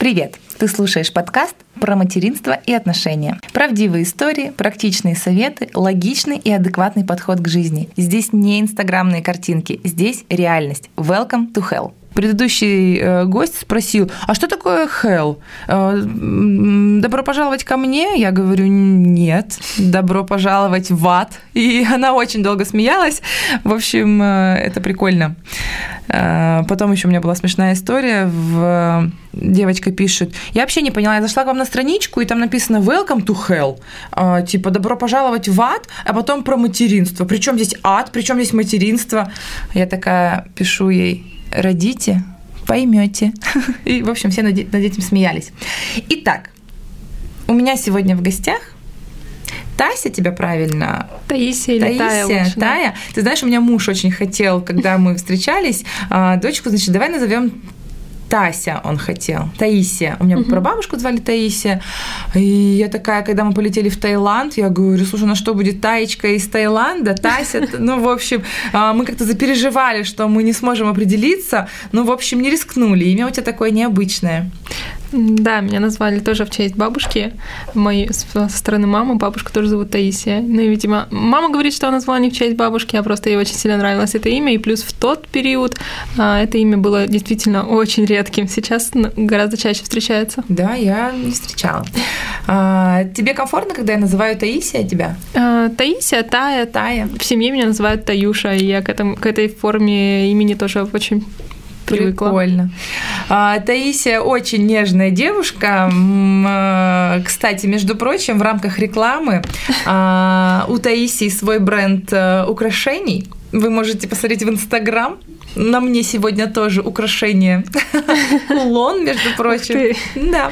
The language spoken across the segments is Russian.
Привет! Ты слушаешь подкаст про материнство и отношения. Правдивые истории, практичные советы, логичный и адекватный подход к жизни. Здесь не инстаграмные картинки, здесь реальность. Welcome to hell предыдущий э, гость спросил, а что такое hell? Э, добро пожаловать ко мне? Я говорю, нет, добро пожаловать в ад. И она очень долго смеялась. В общем, э, это прикольно. Потом еще у меня была смешная история. В... Девочка пишет, я вообще не поняла, я зашла к вам на страничку, и там написано «Welcome to hell», типа «Добро пожаловать в ад», а потом про материнство. Причем здесь ад, причем здесь материнство. Я такая пишу ей, родите, поймете. И, в общем, все над, этим смеялись. Итак, у меня сегодня в гостях Тася тебя правильно? Таисия или Таисия, Тая лучше, Тая. Ты знаешь, у меня муж очень хотел, когда мы встречались, а, дочку, значит, давай назовем Тася он хотел, Таисия. У меня угу. прабабушку звали Таисия. И я такая, когда мы полетели в Таиланд, я говорю, слушай, на что будет Таечка из Таиланда? Тася, ну, в общем, а, мы как-то запереживали, что мы не сможем определиться. Ну, в общем, не рискнули. Имя у тебя такое необычное. Да, меня назвали тоже в честь бабушки моей со стороны мамы. Бабушка тоже зовут Таисия. Ну и, видимо, мама говорит, что она назвала не в честь бабушки, а просто ей очень сильно нравилось это имя. И плюс в тот период а, это имя было действительно очень редким. Сейчас гораздо чаще встречается. Да, я не встречала. А, тебе комфортно, когда я называю Таисия тебя? А, Таисия, Тая. Тая. В семье меня называют Таюша, и я к, этому, к этой форме имени тоже очень привыкла. Прикольно. А, Таисия очень нежная девушка. А, кстати, между прочим, в рамках рекламы а, у Таисии свой бренд э, украшений. Вы можете посмотреть в Инстаграм. На мне сегодня тоже украшение кулон, между прочим. Да.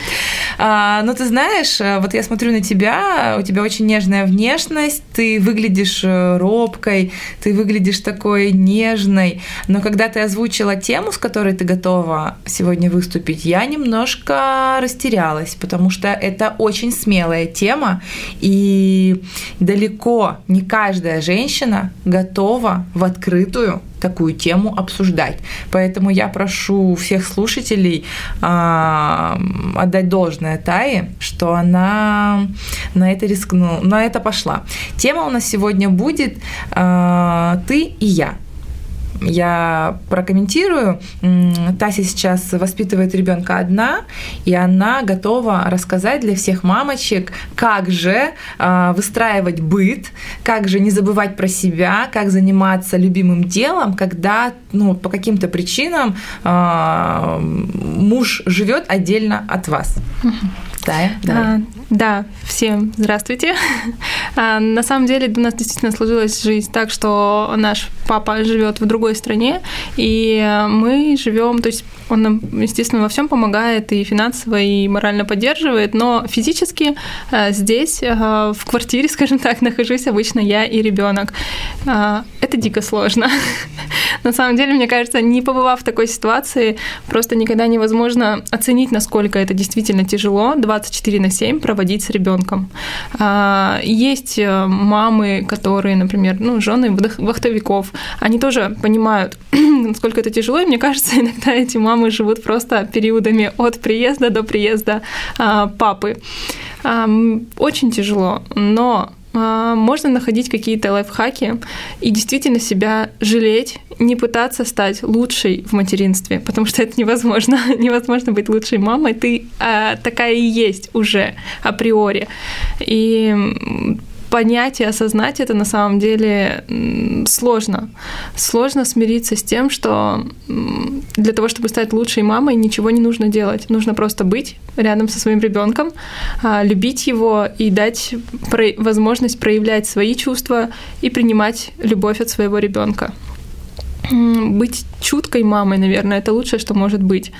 А, но ты знаешь, э, вот я смотрю на тебя, у тебя очень нежная внешность, ты выглядишь э, робкой, ты выглядишь такой нежной. Но когда ты озвучила тему, с которой ты готова сегодня выступить, я немножко растерялась, потому что это очень смелая тема, и далеко не каждая женщина готова в открытую такую тему обсуждать. Поэтому я прошу всех слушателей э, отдать должное Тае, что она на это рискнула, на это пошла. Тема у нас сегодня будет э, «Ты и я». Я прокомментирую. Тася сейчас воспитывает ребенка одна, и она готова рассказать для всех мамочек, как же а, выстраивать быт, как же не забывать про себя, как заниматься любимым делом, когда ну, по каким-то причинам а, муж живет отдельно от вас. Тая, А, да, всем здравствуйте. А, на самом деле у нас действительно сложилась жизнь так, что наш папа живет в другой стране, и мы живем, то есть он нам, естественно, во всем помогает и финансово, и морально поддерживает, но физически а, здесь, а, в квартире, скажем так, нахожусь обычно я и ребенок. А, это дико сложно. На самом деле, мне кажется, не побывав в такой ситуации, просто никогда невозможно оценить, насколько это действительно тяжело 24 на 7 проводить с ребенком. Есть э, мамы, которые, например, ну, жены вахтовиков, они тоже понимают, насколько это тяжело, и мне кажется, иногда эти мамы живут просто периодами от приезда до приезда а, папы. А, очень тяжело, но а, можно находить какие-то лайфхаки и действительно себя жалеть, не пытаться стать лучшей в материнстве, потому что это невозможно. невозможно быть лучшей мамой. Ты а, такая и есть уже априори. И понять и осознать это на самом деле сложно. Сложно смириться с тем, что для того, чтобы стать лучшей мамой, ничего не нужно делать. Нужно просто быть рядом со своим ребенком, а, любить его и дать возможность проявлять свои чувства и принимать любовь от своего ребенка. Быть чуткой мамой, наверное, это лучшее, что может быть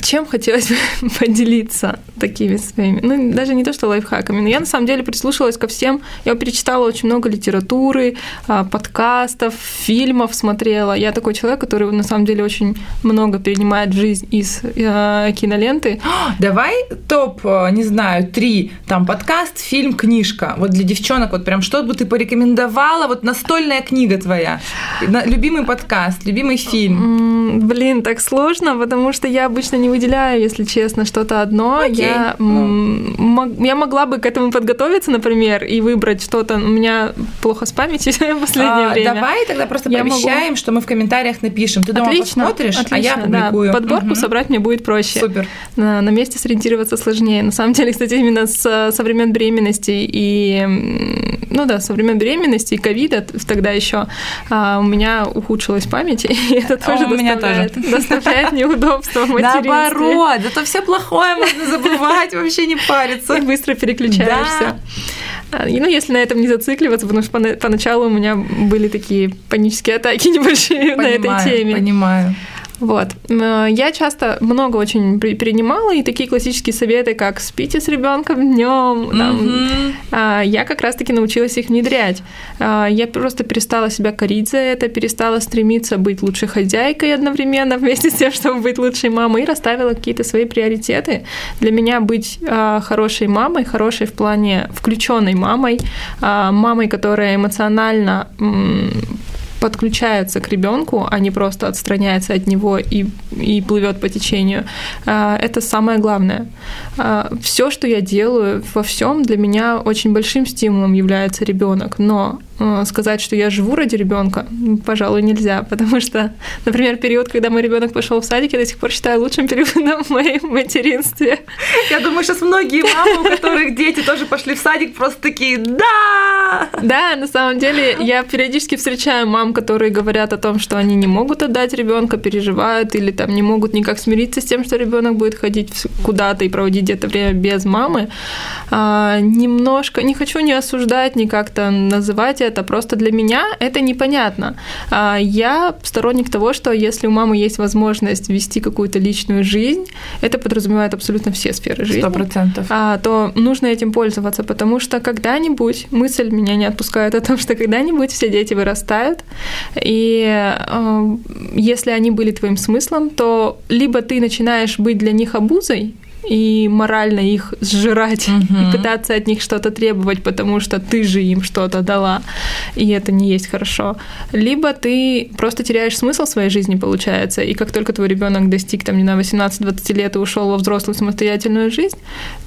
чем хотелось бы поделиться такими своими, ну, даже не то, что лайфхаками, но я на самом деле прислушалась ко всем, я перечитала очень много литературы, а, подкастов, фильмов смотрела. Я такой человек, который на самом деле очень много перенимает в жизнь из э, киноленты. Давай топ, э, не знаю, три, там, подкаст, фильм, книжка. Вот для девчонок, вот прям что бы ты порекомендовала, вот настольная книга твоя, любимый подкаст, любимый фильм. Блин, так сложно, потому что я обычно не выделяю, если честно, что-то одно. Окей. Я, ну. я могла бы к этому подготовиться, например, и выбрать что-то. У меня плохо с памятью в последнее а, время. Давай тогда просто я пообещаем, могу... что мы в комментариях напишем. Ты дома отлично, посмотришь, отлично, а я публикую. Да. Подборку угу. собрать мне будет проще. Супер. На, на месте сориентироваться сложнее. На самом деле, кстати, именно с, со времен беременности и ну да, со времен беременности и ковида тогда еще а, у меня ухудшилась память, и это тоже, у меня тоже. доставляет неудобства в материнстве. Наоборот, это все плохое можно забывать, вообще не париться. И быстро переключаешься. Да. И, ну, если на этом не зацикливаться, потому что поначалу у меня были такие панические атаки небольшие понимаю, на этой теме. Понимаю. Вот. Э, я часто много очень принимала, и такие классические советы, как спите с ребенком днем, mm-hmm. я как раз-таки научилась их внедрять. А, я просто перестала себя корить за это, перестала стремиться быть лучшей хозяйкой одновременно вместе с тем, чтобы быть лучшей мамой, и расставила какие-то свои приоритеты. Для меня быть а, хорошей мамой, хорошей в плане включенной мамой, мамой, которая эмоционально подключается к ребенку, а не просто отстраняется от него и, и плывет по течению. А, это самое главное. А, Все, что я делаю во всем, для меня очень большим стимулом является ребенок. Но сказать, что я живу ради ребенка, пожалуй, нельзя, потому что, например, период, когда мой ребенок пошел в садик, я до сих пор считаю лучшим периодом в моем материнстве. Я думаю, сейчас многие мамы, у которых дети тоже пошли в садик, просто такие «да!» Да, на самом деле я периодически встречаю мам, которые говорят о том, что они не могут отдать ребенка, переживают или там не могут никак смириться с тем, что ребенок будет ходить куда-то и проводить где-то время без мамы. А, немножко, не хочу не осуждать, не как-то называть это, просто для меня это непонятно. А, я сторонник того, что если у мамы есть возможность вести какую-то личную жизнь, это подразумевает абсолютно все сферы жизни. Сто процентов. А, то нужно этим пользоваться, потому что когда-нибудь, мысль меня не отпускает о том, что когда-нибудь все дети вырастают, и э, если они были твоим смыслом, то либо ты начинаешь быть для них обузой, и морально их сжирать угу. и пытаться от них что-то требовать, потому что ты же им что-то дала, и это не есть хорошо. Либо ты просто теряешь смысл своей жизни, получается, и как только твой ребенок достиг, там, не знаю, 18-20 лет и ушел во взрослую самостоятельную жизнь,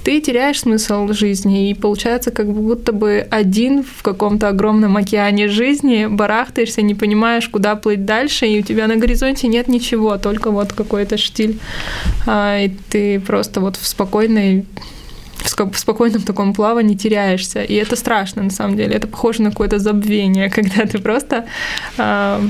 ты теряешь смысл жизни, и получается как будто бы один в каком-то огромном океане жизни, барахтаешься, не понимаешь, куда плыть дальше, и у тебя на горизонте нет ничего, только вот какой-то штиль, а, и ты просто вот в спокойной в спокойном таком плавании теряешься. И это страшно, на самом деле. Это похоже на какое-то забвение, когда ты просто... Э,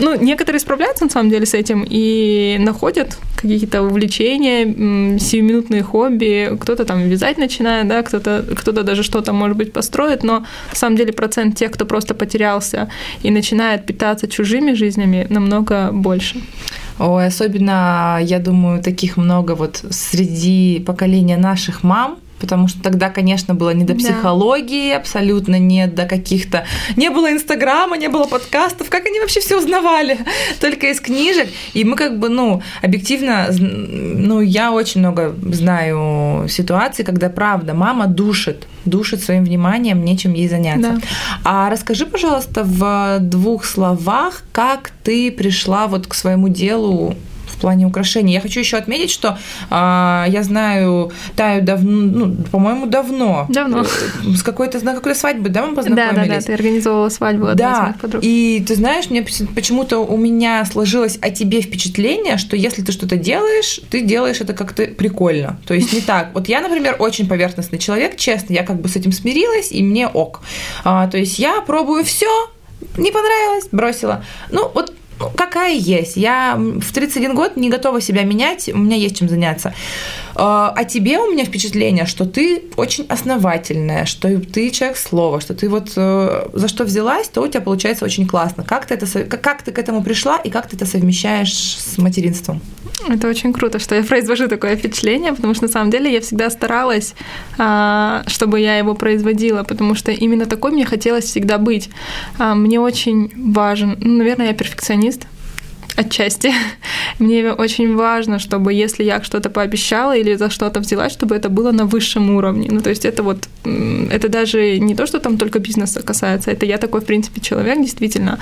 ну, некоторые справляются, на самом деле, с этим и находят какие-то увлечения, сиюминутные хобби. Кто-то там вязать начинает, да, кто-то кто даже что-то, может быть, построит, но на самом деле процент тех, кто просто потерялся и начинает питаться чужими жизнями, намного больше. Ой, особенно, я думаю, таких много вот среди поколения наших мам, потому что тогда, конечно, было не до психологии, да. абсолютно не до каких-то... Не было Инстаграма, не было подкастов, как они вообще все узнавали? Только из книжек. И мы как бы, ну, объективно, ну, я очень много знаю ситуаций, когда, правда, мама душит, душит своим вниманием, нечем ей заняться. Да. А расскажи, пожалуйста, в двух словах, как ты пришла вот к своему делу в плане украшений. Я хочу еще отметить, что а, я знаю Таю давно, ну, по-моему, давно. Давно. Э, с какой-то, на какой-то свадьбы, да, мы познакомились? Да, да, да, ты организовывала свадьбу одной да. из моих подруг. И ты знаешь, мне почему-то у меня сложилось о тебе впечатление, что если ты что-то делаешь, ты делаешь это как-то прикольно. То есть не так. Вот я, например, очень поверхностный человек, честно, я как бы с этим смирилась, и мне ок. А, то есть я пробую все, не понравилось, бросила. Ну, вот какая есть. Я в 31 год не готова себя менять, у меня есть чем заняться. А, а тебе у меня впечатление, что ты очень основательная, что ты человек слова, что ты вот э, за что взялась, то у тебя получается очень классно. Как ты, это, как ты к этому пришла и как ты это совмещаешь с материнством? Это очень круто, что я произвожу такое впечатление, потому что на самом деле я всегда старалась, а, чтобы я его производила, потому что именно такой мне хотелось всегда быть. А, мне очень важен, ну, наверное, я перфекционист, Пианист? Отчасти. Мне очень важно, чтобы если я что-то пообещала или за что-то взялась, чтобы это было на высшем уровне. Ну, то есть это вот, это даже не то, что там только бизнеса касается, это я такой, в принципе, человек, действительно.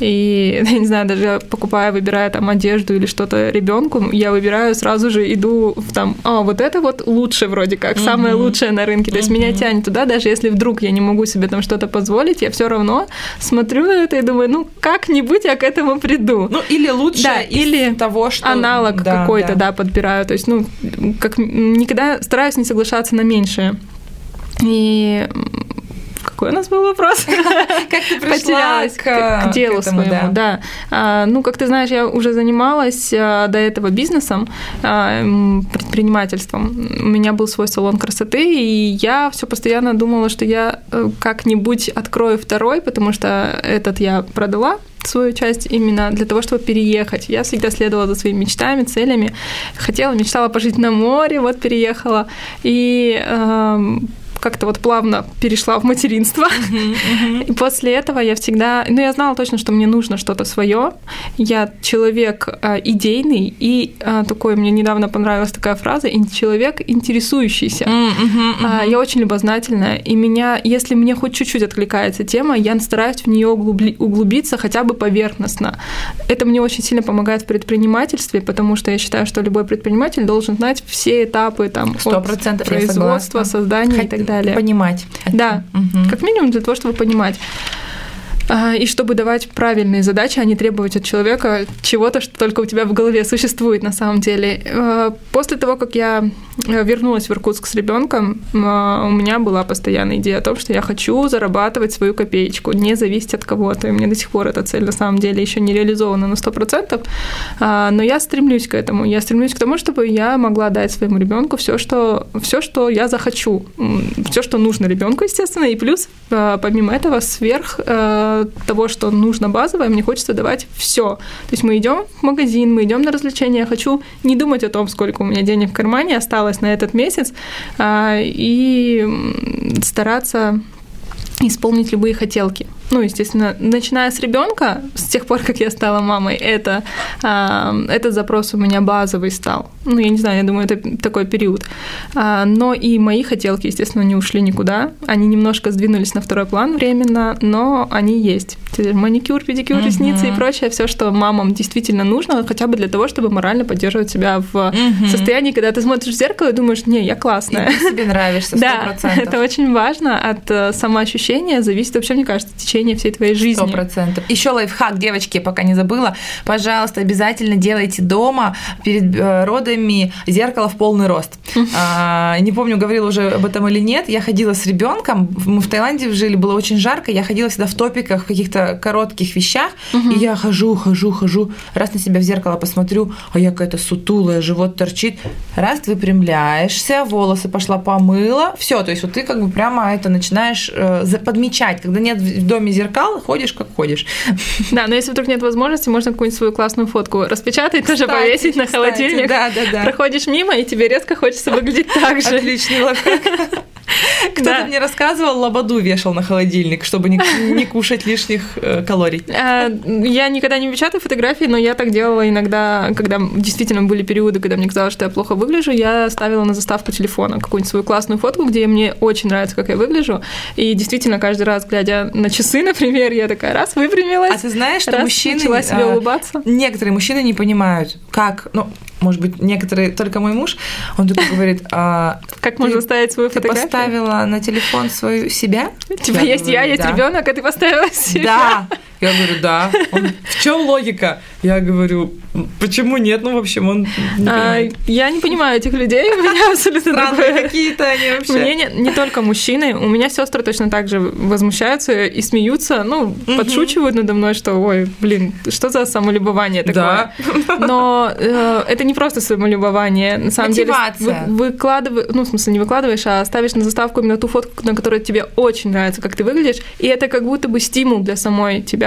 И, я не знаю, даже покупая, выбирая там одежду или что-то ребенку, я выбираю сразу же, иду в там, а, вот это вот лучше вроде как, самое лучшее на рынке. То есть mm-hmm. меня тянет туда, даже если вдруг я не могу себе там что-то позволить, я все равно смотрю на это и думаю, ну, как-нибудь я к этому приду. Ну, или лучше да, или того, что... аналог да, какой-то, да. да, подбираю. То есть, ну, как никогда стараюсь не соглашаться на меньшее. И какой у нас был вопрос? Как ты пришла к, делу своему, да. да. А, ну, как ты знаешь, я уже занималась а, до этого бизнесом, а, предпринимательством. У меня был свой салон красоты, и я все постоянно думала, что я э, как-нибудь открою второй, потому что этот я продала, свою часть именно для того, чтобы переехать. Я всегда следовала за своими мечтами, целями. Хотела, мечтала пожить на море, вот переехала. И э, как-то вот плавно перешла в материнство. Uh-huh, uh-huh. И после этого я всегда, ну я знала точно, что мне нужно что-то свое. Я человек э, идейный и э, такой, мне недавно понравилась такая фраза, человек интересующийся. Uh-huh, uh-huh. Я очень любознательная, и меня, если мне хоть чуть-чуть откликается тема, я стараюсь в нее углубли, углубиться хотя бы поверхностно. Это мне очень сильно помогает в предпринимательстве, потому что я считаю, что любой предприниматель должен знать все этапы там 100% от производства, создания и так далее. Понимать. Да, угу. как минимум для того, чтобы понимать. А, и чтобы давать правильные задачи, а не требовать от человека чего-то, что только у тебя в голове существует на самом деле. А, после того, как я э, вернулась в Иркутск с ребенком, а, у меня была постоянная идея о том, что я хочу зарабатывать свою копеечку, не зависеть от кого-то. И мне до сих пор эта цель на самом деле еще не реализована на 100%. Но я стремлюсь к этому. Я стремлюсь к тому, чтобы я могла дать своему ребенку все, что, все, что я захочу, все, что нужно ребенку, естественно, и плюс помимо этого сверх того, что нужно базовое, мне хочется давать все. То есть мы идем в магазин, мы идем на развлечения. Я хочу не думать о том, сколько у меня денег в кармане осталось на этот месяц, а, и стараться исполнить любые хотелки ну, естественно, начиная с ребенка, с тех пор, как я стала мамой, это, э, этот запрос у меня базовый стал. Ну, я не знаю, я думаю, это такой период. А, но и мои хотелки, естественно, не ушли никуда. Они немножко сдвинулись на второй план временно, но они есть. Маникюр, педикюр, uh-huh. ресницы и прочее, все, что мамам действительно нужно, хотя бы для того, чтобы морально поддерживать себя в uh-huh. состоянии, когда ты смотришь в зеркало и думаешь, не, я классная. И ты себе нравишься, 100%. Да, это очень важно. От э, самоощущения зависит вообще, мне кажется, течение течение всей твоей жизни. Сто процентов. Еще лайфхак, девочки, пока не забыла. Пожалуйста, обязательно делайте дома перед э, родами зеркало в полный рост. А, не помню, говорила уже об этом или нет. Я ходила с ребенком. Мы в Таиланде жили, было очень жарко. Я ходила всегда в топиках, в каких-то коротких вещах. И я хожу, хожу, хожу. Раз на себя в зеркало посмотрю, а я какая-то сутулая, живот торчит. Раз выпрямляешься, волосы пошла помыла. Все, то есть вот ты как бы прямо это начинаешь э, подмечать, когда нет в доме кроме зеркал, ходишь как ходишь. Да, но если вдруг нет возможности, можно какую-нибудь свою классную фотку распечатать, кстати, тоже повесить на холодильник. Да, да, да. Проходишь мимо, и тебе резко хочется выглядеть так же. Отличный лайфхак. Кто-то да. мне рассказывал, лободу вешал на холодильник, чтобы не, не кушать лишних э, калорий. А, я никогда не печатаю фотографии, но я так делала иногда, когда действительно были периоды, когда мне казалось, что я плохо выгляжу, я ставила на заставку телефона какую-нибудь свою классную фотку, где мне очень нравится, как я выгляжу. И действительно, каждый раз, глядя на часы, например, я такая раз выпрямилась. А ты знаешь, что мужчины... начала себе а, улыбаться. Некоторые мужчины не понимают, как... Ну, может быть, некоторые, только мой муж, он такой говорит, а, как можно ставить свою фотографию? Ты поставила на телефон свою себя? Типа есть я, есть ребенок, а ты поставила себя. Да. Я говорю, да. Он, в чем логика? Я говорю, почему нет? Ну, в общем, он не а, Я не понимаю этих людей, у меня абсолютно другое. какие-то они вообще. Мне не, не только мужчины, у меня сестры точно так же возмущаются и смеются, ну, угу. подшучивают надо мной, что, ой, блин, что за самолюбование такое? Да. Но э, это не просто самолюбование, на самом Мотивация. деле. Вы, выкладываешь, ну, в смысле, не выкладываешь, а ставишь на заставку именно ту фотку, на которой тебе очень нравится, как ты выглядишь, и это как будто бы стимул для самой тебя,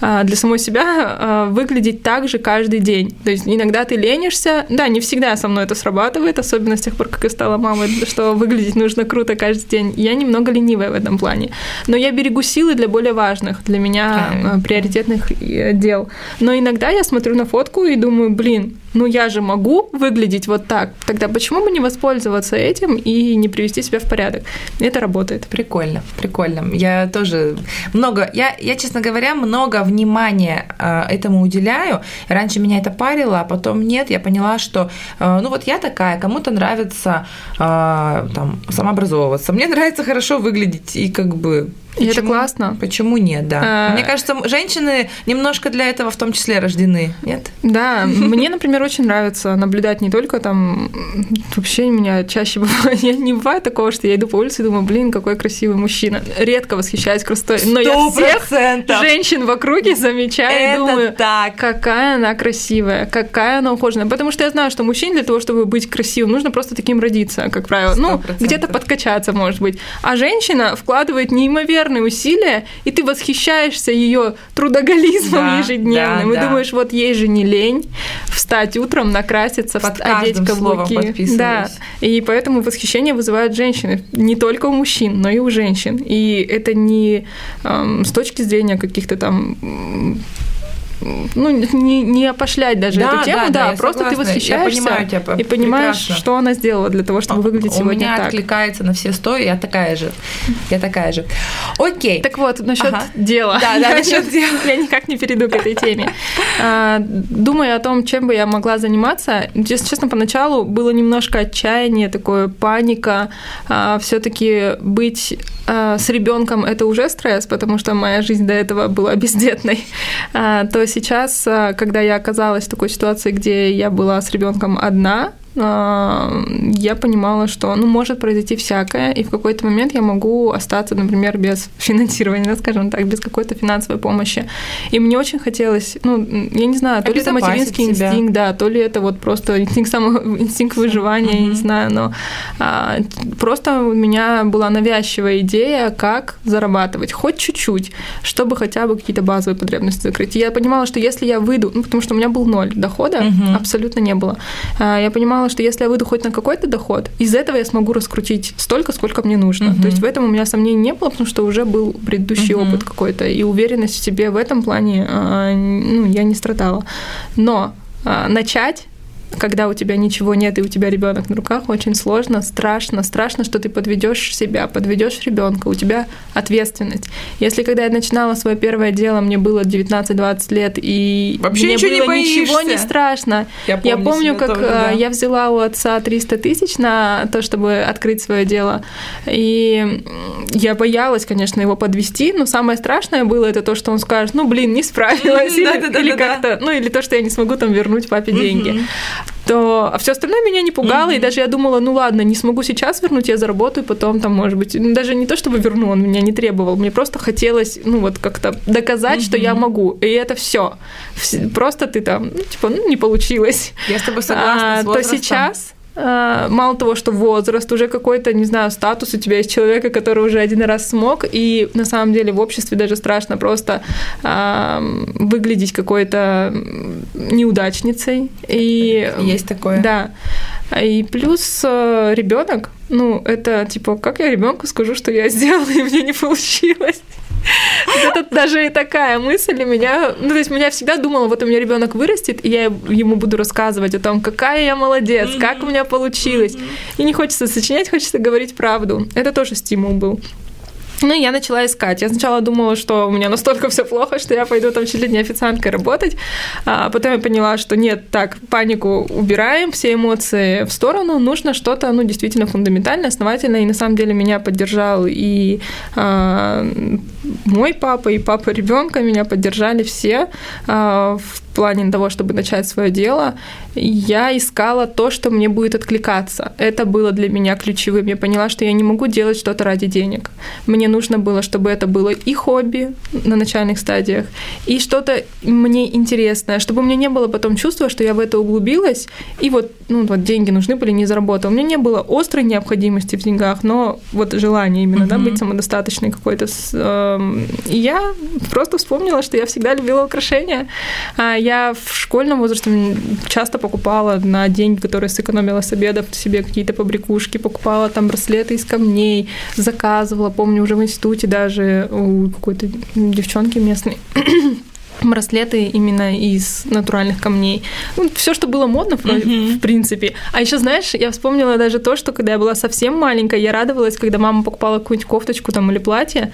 а, для самой себя а, выглядеть так же каждый день. То есть иногда ты ленишься, да, не всегда со мной это срабатывает, особенно с тех пор, как я стала мамой, что выглядеть нужно круто каждый день. Я немного ленивая в этом плане. Но я берегу силы для более важных, для меня а, приоритетных э, дел. Но иногда я смотрю на фотку и думаю, блин, ну я же могу выглядеть вот так, тогда почему бы не воспользоваться этим и не привести себя в порядок? Это работает. Прикольно, прикольно. Я тоже много, я, я честно говоря, много внимания э, этому уделяю. Раньше меня это парило, а потом нет. Я поняла, что, э, ну вот я такая, кому-то нравится э, там самообразовываться, мне нравится хорошо выглядеть и как бы и это классно. Почему нет, да? А... Мне кажется, женщины немножко для этого в том числе рождены, нет? Да, мне, например, очень нравится наблюдать не только там... Вообще меня чаще бывает... Я не бывает такого, что я иду по улице и думаю, блин, какой красивый мужчина. Редко восхищаюсь красотой. Но я всех женщин в округе замечаю и думаю, так. какая она красивая, какая она ухоженная. Потому что я знаю, что мужчине для того, чтобы быть красивым, нужно просто таким родиться, как правило. 100%. Ну, где-то подкачаться, может быть. А женщина вкладывает неимоверно неимоверные усилия, и ты восхищаешься ее трудоголизмом да, ежедневным. Да, и да. думаешь, вот ей же не лень встать утром, накраситься, Под одеть каблуки. Да. И поэтому восхищение вызывают женщины. Не только у мужчин, но и у женщин. И это не эм, с точки зрения каких-то там ну, не, не опошлять даже да, эту тему, да, да, да просто согласна. ты восхищаешься я понимаю тебя и понимаешь, прекрасно. что она сделала для того, чтобы выглядеть сегодня У меня так. откликается на все сто, я такая же. Я такая же. Окей. Так вот, насчет ага. дела. Да, да, насчет дела. Я никак не перейду к этой теме. А, думая о том, чем бы я могла заниматься, если честно, поначалу было немножко отчаяние, такое паника. А, Все-таки быть а, с ребенком это уже стресс, потому что моя жизнь до этого была бездетной. То сейчас, э, когда я оказалась в такой ситуации, где я была с ребенком одна, я понимала, что ну, может произойти всякое, и в какой-то момент я могу остаться, например, без финансирования, скажем так, без какой-то финансовой помощи. И мне очень хотелось, ну, я не знаю, то ли это материнский себя. инстинкт, да, то ли это вот просто инстинкт самого, инстинкт выживания, mm-hmm. я не знаю, но а, просто у меня была навязчивая идея, как зарабатывать, хоть чуть-чуть, чтобы хотя бы какие-то базовые потребности закрыть. И я понимала, что если я выйду, ну, потому что у меня был ноль дохода, mm-hmm. абсолютно не было, а, я понимала, понимала, что если я выйду хоть на какой-то доход, из этого я смогу раскрутить столько, сколько мне нужно. Uh-huh. То есть в этом у меня сомнений не было, потому что уже был предыдущий uh-huh. опыт какой-то, и уверенность в себе в этом плане а, ну, я не страдала. Но а, начать когда у тебя ничего нет и у тебя ребенок на руках, очень сложно, страшно, страшно, что ты подведешь себя, подведешь ребенка, у тебя ответственность. Если когда я начинала свое первое дело, мне было 19-20 лет, и Вообще мне ничего было не ничего не страшно. Я помню, я помню как тоже, да. Э, я взяла у отца 300 тысяч на то, чтобы открыть свое дело, и я боялась, конечно, его подвести, но самое страшное было это то, что он скажет, ну блин, не справилась, или как-то, ну или то, что я не смогу там вернуть папе деньги то а все остальное меня не пугало, mm-hmm. и даже я думала, ну ладно, не смогу сейчас вернуть, я заработаю потом там, может быть, ну, даже не то, чтобы верну, он меня не требовал, мне просто хотелось, ну вот как-то доказать, mm-hmm. что я могу, и это все. Просто ты там, ну, типа, ну не получилось. Я с тобой согласна. А, то сейчас мало того, что возраст, уже какой-то, не знаю, статус у тебя есть человека, который уже один раз смог, и на самом деле в обществе даже страшно просто э, выглядеть какой-то неудачницей. И, есть такое. Да. И плюс э, ребенок, ну, это типа, как я ребенку скажу, что я сделала, и мне не получилось. Это даже и такая мысль у меня, ну, то есть меня всегда думала, вот у меня ребенок вырастет, и я ему буду рассказывать о том, какая я молодец, как у меня получилось. И не хочется сочинять, хочется говорить правду. Это тоже стимул был. Ну, я начала искать. Я сначала думала, что у меня настолько все плохо, что я пойду там чуть ли не официанткой работать. А потом я поняла, что нет, так, панику убираем, все эмоции в сторону, нужно что-то, ну, действительно фундаментальное, основательное. И на самом деле меня поддержал и а, мой папа, и папа ребенка, меня поддержали все а, в плане того, чтобы начать свое дело, я искала то, что мне будет откликаться. Это было для меня ключевым. Я поняла, что я не могу делать что-то ради денег. Мне нужно было, чтобы это было и хобби на начальных стадиях, и что-то мне интересное, чтобы у меня не было потом чувства, что я в это углубилась, и вот, ну, вот деньги нужны были, не заработала. У меня не было острой необходимости в деньгах, но вот желание именно, uh-huh. да, быть самодостаточной какой-то. Эм, и я просто вспомнила, что я всегда любила украшения. А я в школьном возрасте часто покупала на деньги, которые сэкономила с обеда себе какие-то побрякушки, покупала там браслеты из камней, заказывала, помню, уже институте даже у какой-то девчонки местной браслеты именно из натуральных камней. Ну, все, что было модно, mm-hmm. в принципе. А еще, знаешь, я вспомнила даже то, что когда я была совсем маленькая, я радовалась, когда мама покупала какую-нибудь кофточку там или платье,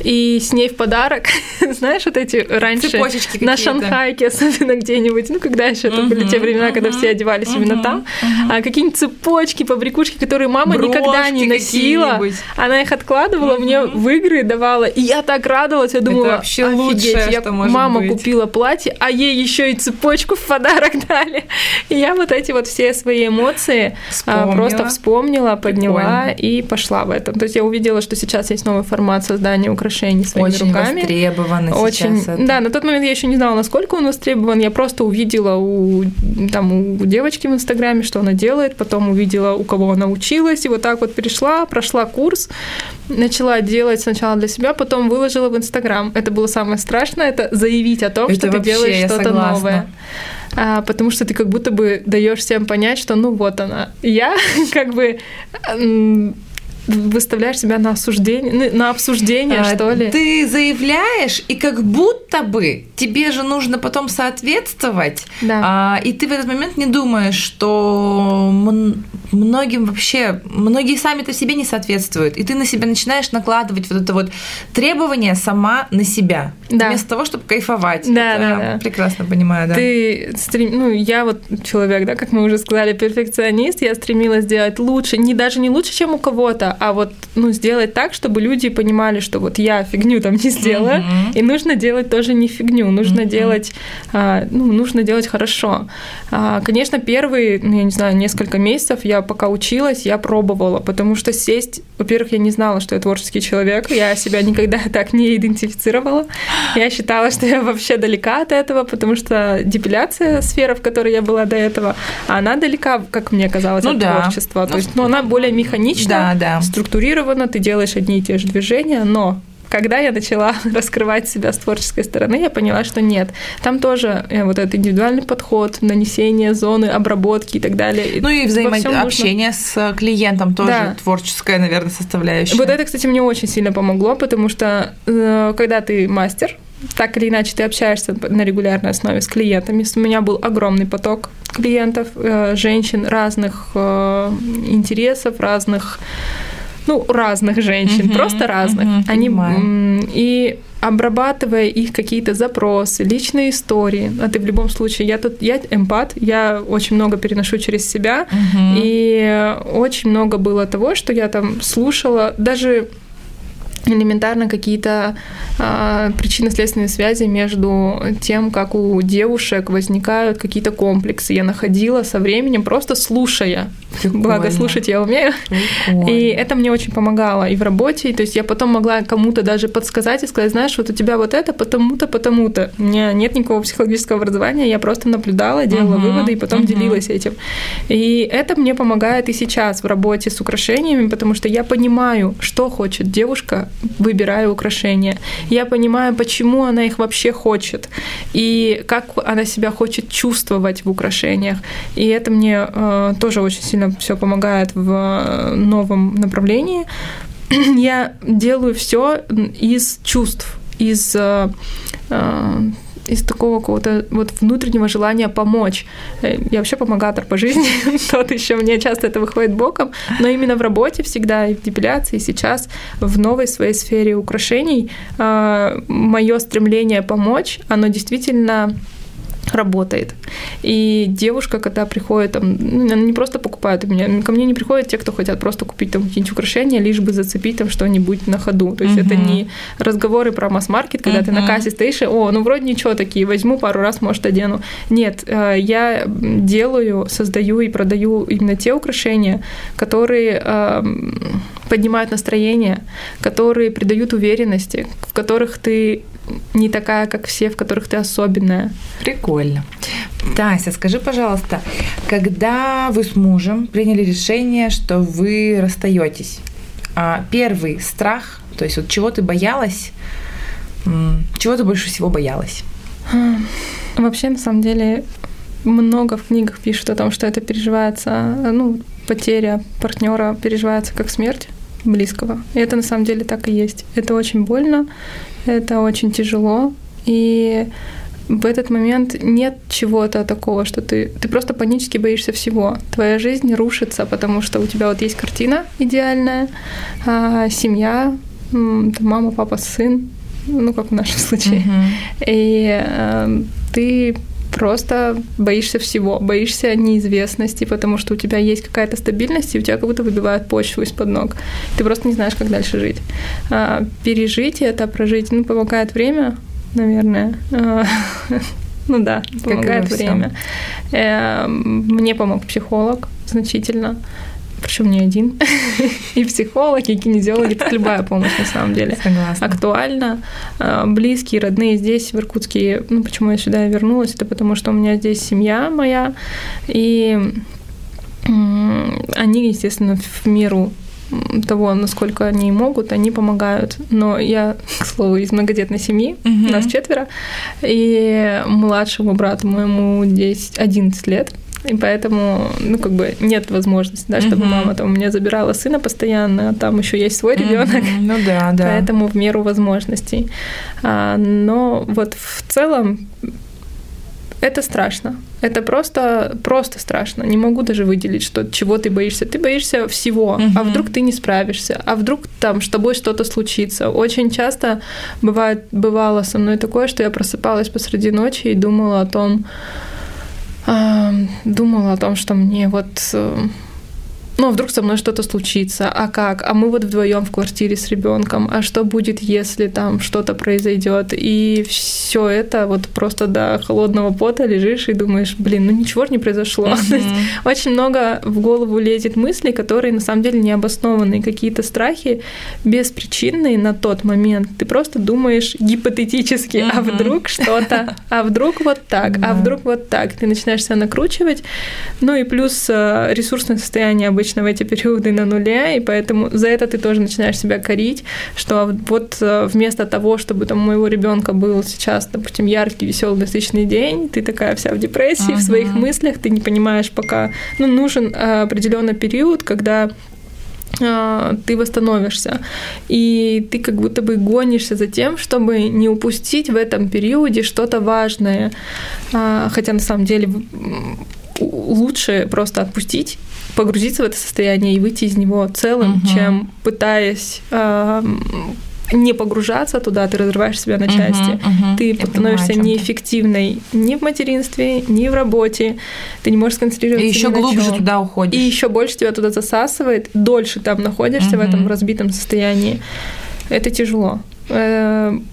и с ней в подарок, знаешь, вот эти раньше Цепочечки на Шанхайке, особенно где-нибудь, ну, когда еще это были те времена, когда все одевались именно там, а какие-нибудь цепочки, побрякушки, которые мама никогда не носила, она их откладывала, мне в игры давала, и я так радовалась, я думала, вообще лучшее, что может мама купила платье, а ей еще и цепочку в подарок дали. И я вот эти вот все свои эмоции а, вспомнила. просто вспомнила, подняла Прикольно. и пошла в этом. То есть я увидела, что сейчас есть новый формат создания украшений своими Очень руками. востребован Очень, сейчас это. Да, на тот момент я еще не знала, насколько он востребован. Я просто увидела у, там, у девочки в Инстаграме, что она делает, потом увидела, у кого она училась, и вот так вот перешла, прошла курс, начала делать сначала для себя, потом выложила в Инстаграм. Это было самое страшное, это заявить о том, это что ты делаешь что-то новое. А, потому что ты как будто бы даешь всем понять, что ну вот она. Я как бы выставляешь себя на осуждение, на обсуждение, а, что ли. Ты заявляешь, и как будто бы тебе же нужно потом соответствовать, да. а, и ты в этот момент не думаешь, что многим вообще, многие сами-то себе не соответствуют, и ты на себя начинаешь накладывать вот это вот требование сама на себя, да. вместо того, чтобы кайфовать. Да, это да, да. Прекрасно понимаю, да. Ты стрем... ну я вот человек, да, как мы уже сказали, перфекционист, я стремилась сделать лучше, не даже не лучше, чем у кого-то, а вот ну, сделать так, чтобы люди понимали, что вот я фигню там не сделала, mm-hmm. и нужно делать тоже не фигню, нужно mm-hmm. делать, а, ну, нужно делать хорошо. А, конечно, первые, ну, я не знаю, несколько месяцев я пока училась, я пробовала, потому что сесть, во-первых, я не знала, что я творческий человек, я себя никогда так не идентифицировала, я считала, что я вообще далека от этого, потому что депиляция, сфера, в которой я была до этого, она далека, как мне казалось, ну, от да. творчества, то есть, ну, она более механична, да, да структурировано, ты делаешь одни и те же движения, но когда я начала раскрывать себя с творческой стороны, я поняла, что нет. Там тоже э, вот этот индивидуальный подход, нанесение зоны, обработки и так далее. Ну и взаимообщение нужно... с клиентом тоже да. творческая, наверное, составляющая. Вот это, кстати, мне очень сильно помогло, потому что э, когда ты мастер, так или иначе ты общаешься на регулярной основе с клиентами. У меня был огромный поток клиентов, э, женщин разных интересов, разных ну, разных женщин, uh-huh, просто разных. Uh-huh, Они понимаю. и обрабатывая их какие-то запросы, личные истории. А ты в любом случае, я тут, я эмпат, я очень много переношу через себя, uh-huh. и очень много было того, что я там слушала, даже элементарно какие-то а, причинно-следственные связи между тем, как у девушек возникают какие-то комплексы. Я находила со временем, просто слушая. Прикольно. Благо, слушать я умею. Прикольно. И это мне очень помогало и в работе. То есть я потом могла кому-то даже подсказать и сказать, знаешь, вот у тебя вот это потому-то, потому-то. У меня нет никакого психологического образования, я просто наблюдала, делала uh-huh, выводы и потом uh-huh. делилась этим. И это мне помогает и сейчас в работе с украшениями, потому что я понимаю, что хочет девушка выбирая украшения. Я понимаю, почему она их вообще хочет и как она себя хочет чувствовать в украшениях. И это мне э, тоже очень сильно все помогает в э, новом направлении. Я делаю все из чувств, из э, э из такого какого-то вот внутреннего желания помочь. Э, я вообще помогатор по жизни, тот еще мне часто это выходит боком, но именно в работе всегда и в депиляции, сейчас в новой своей сфере украшений а, мое стремление помочь, оно действительно работает. И девушка, когда приходит, там, ну, она не просто покупает у меня, ко мне не приходят те, кто хотят просто купить там какие-нибудь украшения, лишь бы зацепить там что-нибудь на ходу. То есть uh-huh. это не разговоры про масс-маркет, когда uh-huh. ты на кассе стоишь и, о, ну вроде ничего такие, возьму пару раз, может, одену. Нет, э, я делаю, создаю и продаю именно те украшения, которые эм, поднимают настроение, которые придают уверенности, в которых ты не такая, как все, в которых ты особенная. Прикольно. Тася, скажи, пожалуйста, когда вы с мужем приняли решение, что вы расстаетесь, а первый страх, то есть вот чего ты боялась, чего ты больше всего боялась? Вообще, на самом деле, много в книгах пишут о том, что это переживается, ну, потеря партнера переживается как смерть близкого. И это на самом деле так и есть. Это очень больно, это очень тяжело, и в этот момент нет чего-то такого, что ты, ты просто панически боишься всего. Твоя жизнь рушится, потому что у тебя вот есть картина идеальная, а, семья, мама, папа, сын, ну, как в нашем случае. Uh-huh. И э, ты просто боишься всего, боишься неизвестности, потому что у тебя есть какая-то стабильность, и у тебя как будто выбивают почву из-под ног. Ты просто не знаешь, как дальше жить. А, пережить это, прожить, ну, помогает время, наверное. А, ну да, помогает время. Э, мне помог психолог значительно причем не один, и психологи, и кинезиологи, это любая помощь на самом деле. Согласна. Актуально. А, близкие, родные здесь, в Иркутске, ну, почему я сюда вернулась, это потому что у меня здесь семья моя, и они, естественно, в меру того, насколько они могут, они помогают. Но я, к слову, из многодетной семьи, uh-huh. нас четверо, и младшему брату моему 10, 11 лет, и поэтому, ну, как бы нет возможности, да, чтобы мама там у меня забирала сына постоянно, а там еще есть свой ребенок. Ну да, да. Поэтому в меру возможностей. А, но вот в целом это страшно. Это просто, просто страшно. Не могу даже выделить, что чего ты боишься. Ты боишься всего. Uh-huh. А вдруг ты не справишься? А вдруг там с тобой что-то случится? Очень часто бывает, бывало со мной такое, что я просыпалась посреди ночи и думала о том, думала о том, что мне вот э, ну, а вдруг со мной что-то случится, а как? А мы вот вдвоем в квартире с ребенком, а что будет, если там что-то произойдет? И все это вот просто до холодного пота лежишь и думаешь, блин, ну ничего же не произошло. Mm-hmm. очень много в голову лезет мыслей, которые на самом деле не обоснованные, какие-то страхи беспричинные на тот момент. Ты просто думаешь гипотетически, mm-hmm. а вдруг что-то, а вдруг вот так, mm-hmm. а вдруг вот так. Ты начинаешь себя накручивать. Ну и плюс э, ресурсное состояние обычно обычно в эти периоды на нуле, и поэтому за это ты тоже начинаешь себя корить, что вот э, вместо того, чтобы там у моего ребенка был сейчас, допустим, яркий, веселый, насыщенный день, ты такая вся в депрессии, uh-huh. в своих мыслях, ты не понимаешь пока, ну, нужен э, определенный период, когда э, ты восстановишься. И ты как будто бы гонишься за тем, чтобы не упустить в этом периоде что-то важное. А, хотя на самом деле лучше просто отпустить погрузиться в это состояние и выйти из него целым, угу. чем пытаясь э, не погружаться туда, ты разрываешь себя на части. Угу, угу. Ты Я становишься понимаю, неэффективной ни в материнстве, ни в работе. Ты не можешь сконцентрироваться. И еще глубже туда уходишь. И еще больше тебя туда засасывает, дольше там находишься угу. в этом разбитом состоянии. Это тяжело.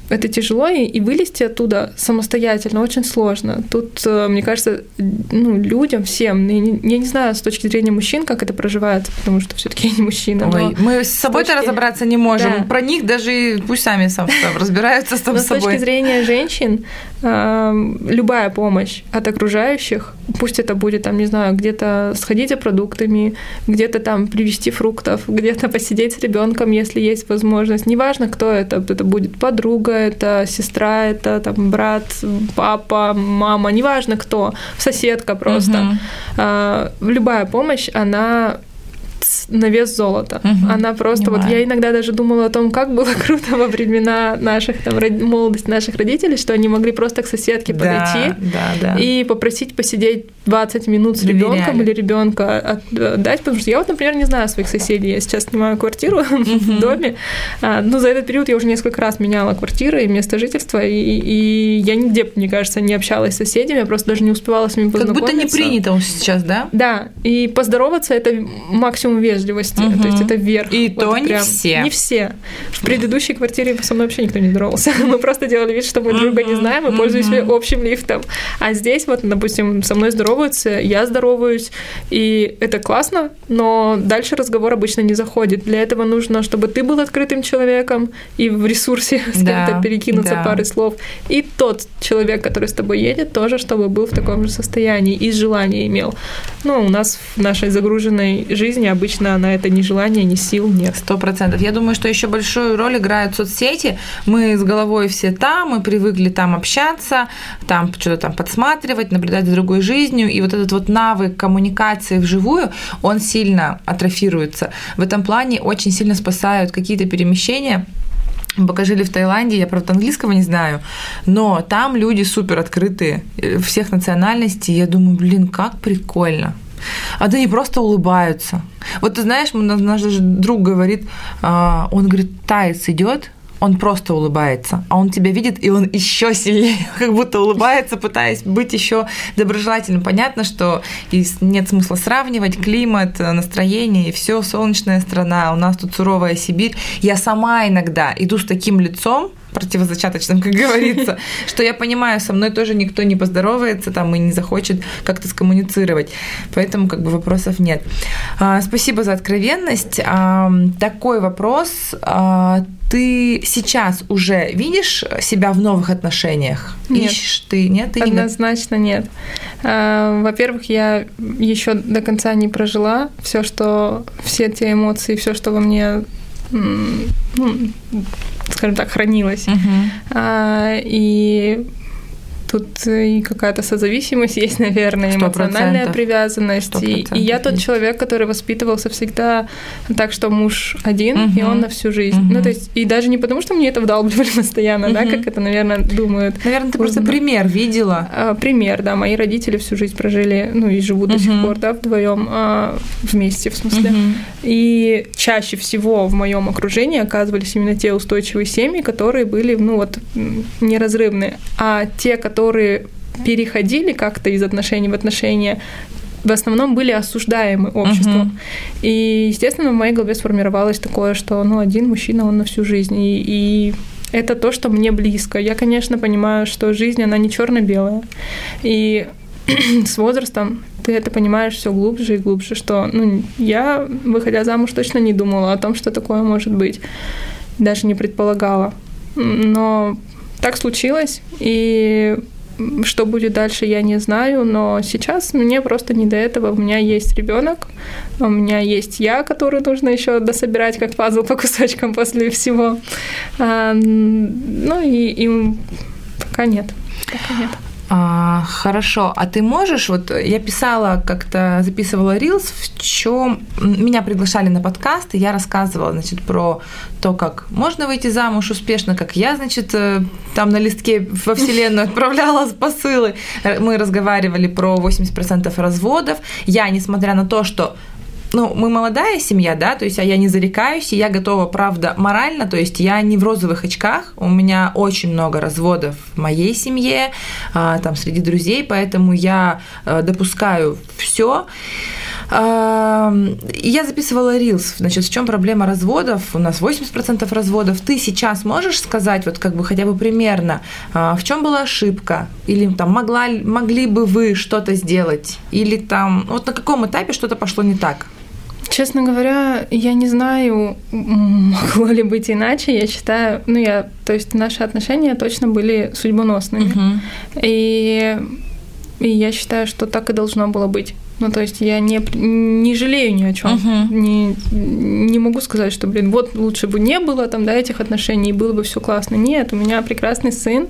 Это тяжело, и вылезти оттуда самостоятельно очень сложно. Тут, э, мне кажется, ну, людям, всем, я не, я не знаю с точки зрения мужчин, как это проживается, потому что все таки я не мужчина. Ой, мы с собой-то точки... разобраться не можем. Да. Про них даже пусть сами сам разбираются с собой. С точки зрения женщин, любая помощь от окружающих, пусть это будет, там, не знаю, где-то сходить за продуктами, где-то там привезти фруктов, где-то посидеть с ребенком, если есть возможность. Неважно, кто это, это будет подруга, это сестра, это там брат, папа, мама, неважно кто, соседка просто. Угу. Любая помощь, она на вес золота. Угу, Она просто, понимаю. вот я иногда даже думала о том, как было круто во времена наших, там, молодости наших родителей, что они могли просто к соседке да, подойти да, да. и попросить посидеть 20 минут с ребенком или ребенка отдать, потому что я вот, например, не знаю своих соседей. Я сейчас снимаю квартиру в доме, а, но за этот период я уже несколько раз меняла квартиры и место жительства, и, и я нигде, мне кажется, не общалась с соседями, я просто даже не успевала с ними познакомиться. Как будто не принято сейчас, да? Да, и поздороваться это максимум вежливости, угу. то есть это верх. И вот то не прям. все. Не все. В предыдущей квартире со мной вообще никто не здоровался. Мы просто делали вид, что мы друга не знаем, мы пользуемся общим лифтом. А здесь вот, допустим, со мной здороваются, я здороваюсь, и это классно, но дальше разговор обычно не заходит. Для этого нужно, чтобы ты был открытым человеком и в ресурсе с да, кем-то перекинуться да. парой слов. И тот человек, который с тобой едет, тоже, чтобы был в таком же состоянии и желание имел. Но у нас в нашей загруженной жизни обычно на это ни желания, ни сил нет. Сто процентов. Я думаю, что еще большую роль играют соцсети. Мы с головой все там, мы привыкли там общаться, там что-то там подсматривать, наблюдать за другой жизнью. И вот этот вот навык коммуникации вживую, он сильно атрофируется. В этом плане очень сильно спасают какие-то перемещения, мы пока жили в Таиланде, я, правда, английского не знаю, но там люди супер открытые, э, всех национальностей. Я думаю, блин, как прикольно. А они просто улыбаются. Вот ты знаешь, наш друг говорит, а, он говорит, таец идет, он просто улыбается, а он тебя видит, и он еще сильнее, как будто улыбается, пытаясь быть еще доброжелательным. Понятно, что нет смысла сравнивать климат, настроение и все, солнечная страна, у нас тут суровая Сибирь. Я сама иногда иду с таким лицом, противозачаточным, как говорится, что я понимаю, со мной тоже никто не поздоровается там и не захочет как-то скоммуницировать. Поэтому как бы вопросов нет. А, спасибо за откровенность. А, такой вопрос. А, ты сейчас уже видишь себя в новых отношениях? Нет. Ищешь ты? Нет? Ты Однозначно не... нет. Во-первых, я еще до конца не прожила все, что все те эмоции, все, что во мне ну, скажем так, хранилась. Uh-huh. И тут и какая-то созависимость есть, наверное, эмоциональная привязанность. И, и я тот человек, который воспитывался всегда так, что муж один, угу. и он на всю жизнь. Угу. Ну, то есть, и даже не потому, что мне это вдалбливали постоянно, угу. да, как это, наверное, думают. Наверное, ты просто пример видела. А, пример, да. Мои родители всю жизнь прожили, ну, и живут угу. до сих пор, да, вдвоем а, вместе, в смысле. Угу. И чаще всего в моем окружении оказывались именно те устойчивые семьи, которые были, ну, вот, неразрывные. А те, которые которые переходили как-то из отношений в отношения, в основном были осуждаемы обществом. Uh-huh. И, естественно, в моей голове сформировалось такое, что ну, один мужчина, он на всю жизнь. И, и это то, что мне близко. Я, конечно, понимаю, что жизнь, она не черно-белая. И с возрастом ты это понимаешь все глубже и глубже, что ну, я, выходя замуж, точно не думала о том, что такое может быть. Даже не предполагала. Но так случилось, и что будет дальше, я не знаю, но сейчас мне просто не до этого. У меня есть ребенок, у меня есть я, который нужно еще дособирать как пазл по кусочкам после всего. А, ну и, и пока нет. Пока нет. А, хорошо, а ты можешь, вот я писала, как-то записывала рилс, в чем меня приглашали на подкаст, и я рассказывала, значит, про то, как можно выйти замуж успешно, как я, значит, э, там на листке во вселенную отправляла посылы. Мы разговаривали про 80% разводов. Я, несмотря на то, что ну, мы молодая семья, да, то есть, а я не зарекаюсь, и я готова, правда, морально, то есть, я не в розовых очках, у меня очень много разводов в моей семье, а, там, среди друзей, поэтому я а, допускаю все. А, я записывала рилс, значит, в чем проблема разводов, у нас 80% разводов, ты сейчас можешь сказать, вот как бы хотя бы примерно, в чем была ошибка, или там могла, могли бы вы что-то сделать, или там, вот на каком этапе что-то пошло не так? Честно говоря, я не знаю, могло ли быть иначе. Я считаю, ну я, то есть наши отношения точно были судьбоносными. Uh-huh. И, и я считаю, что так и должно было быть. Ну, то есть я не, не жалею ни о чем. Uh-huh. Не, не могу сказать, что, блин, вот лучше бы не было там, да, этих отношений, и было бы все классно. Нет, у меня прекрасный сын.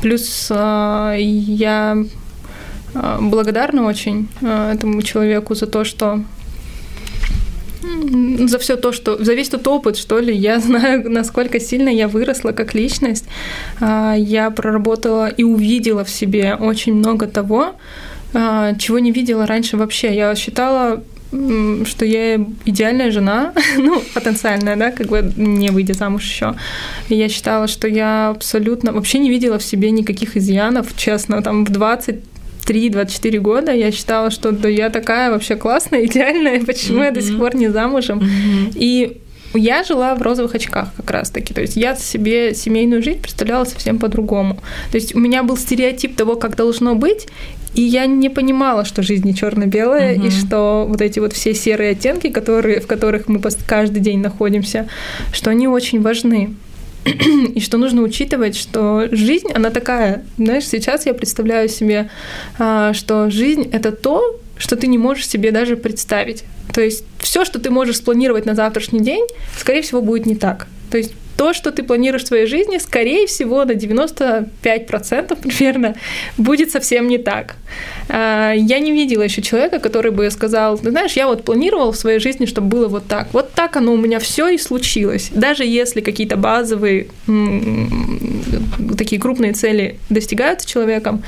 Плюс э, я благодарна очень э, этому человеку за то, что за все то, что за весь тот опыт, что ли, я знаю, насколько сильно я выросла как личность. А, я проработала и увидела в себе очень много того, а, чего не видела раньше вообще. Я считала что я идеальная жена, ну, потенциальная, да, как бы не выйдя замуж еще. я считала, что я абсолютно вообще не видела в себе никаких изъянов, честно, там в 20 23-24 года я считала, что да я такая вообще классная, идеальная, почему mm-hmm. я до сих пор не замужем. Mm-hmm. И я жила в розовых очках как раз-таки. То есть я себе семейную жизнь представляла совсем по-другому. То есть у меня был стереотип того, как должно быть, и я не понимала, что жизнь не черно-белая, угу. и что вот эти вот все серые оттенки, которые, в которых мы каждый день находимся, что они очень важны. и что нужно учитывать, что жизнь, она такая. Знаешь, сейчас я представляю себе, а, что жизнь — это то, что ты не можешь себе даже представить. То есть все, что ты можешь спланировать на завтрашний день, скорее всего, будет не так. То есть то, что ты планируешь в своей жизни, скорее всего, на 95% примерно будет совсем не так. А, я не видела еще человека, который бы сказал, ты знаешь, я вот планировал в своей жизни, чтобы было вот так. Вот так оно у меня все и случилось. Даже если какие-то базовые такие крупные цели достигаются человеком,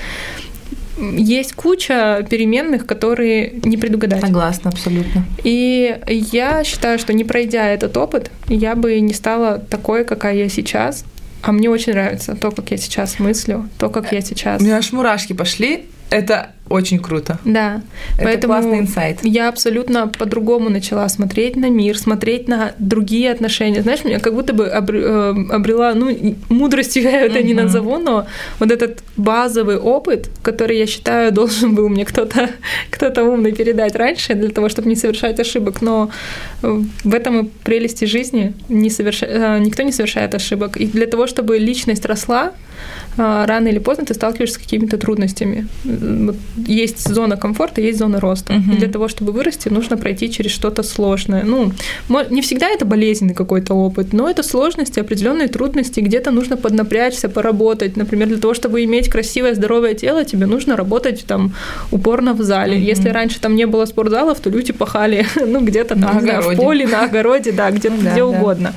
есть куча переменных, которые не предугадать. Согласна, абсолютно. И я считаю, что не пройдя этот опыт, я бы не стала такой, какая я сейчас. А мне очень нравится то, как я сейчас мыслю, то, как я сейчас. У меня аж мурашки пошли. Это очень круто. Да. Это Поэтому классный инсайт. Я абсолютно по-другому начала смотреть на мир, смотреть на другие отношения. Знаешь, меня как будто бы э, обрела, ну, мудростью я это не назову, но вот этот базовый опыт, который я считаю должен был мне кто-то кто-то умный передать раньше для того, чтобы не совершать ошибок. Но в этом и прелести жизни не соверш... Э, никто не совершает ошибок. И для того, чтобы личность росла, э, рано или поздно ты сталкиваешься с какими-то трудностями есть зона комфорта, есть зона роста. Угу. И для того, чтобы вырасти, нужно пройти через что-то сложное. Ну, не всегда это болезненный какой-то опыт, но это сложности, определенные трудности. Где-то нужно поднапрячься, поработать. Например, для того, чтобы иметь красивое, здоровое тело, тебе нужно работать там упорно в зале. Угу. Если раньше там не было спортзалов, то люди пахали, ну, где-то там, знаю, в поле, на огороде, да, где, да, где да. угодно.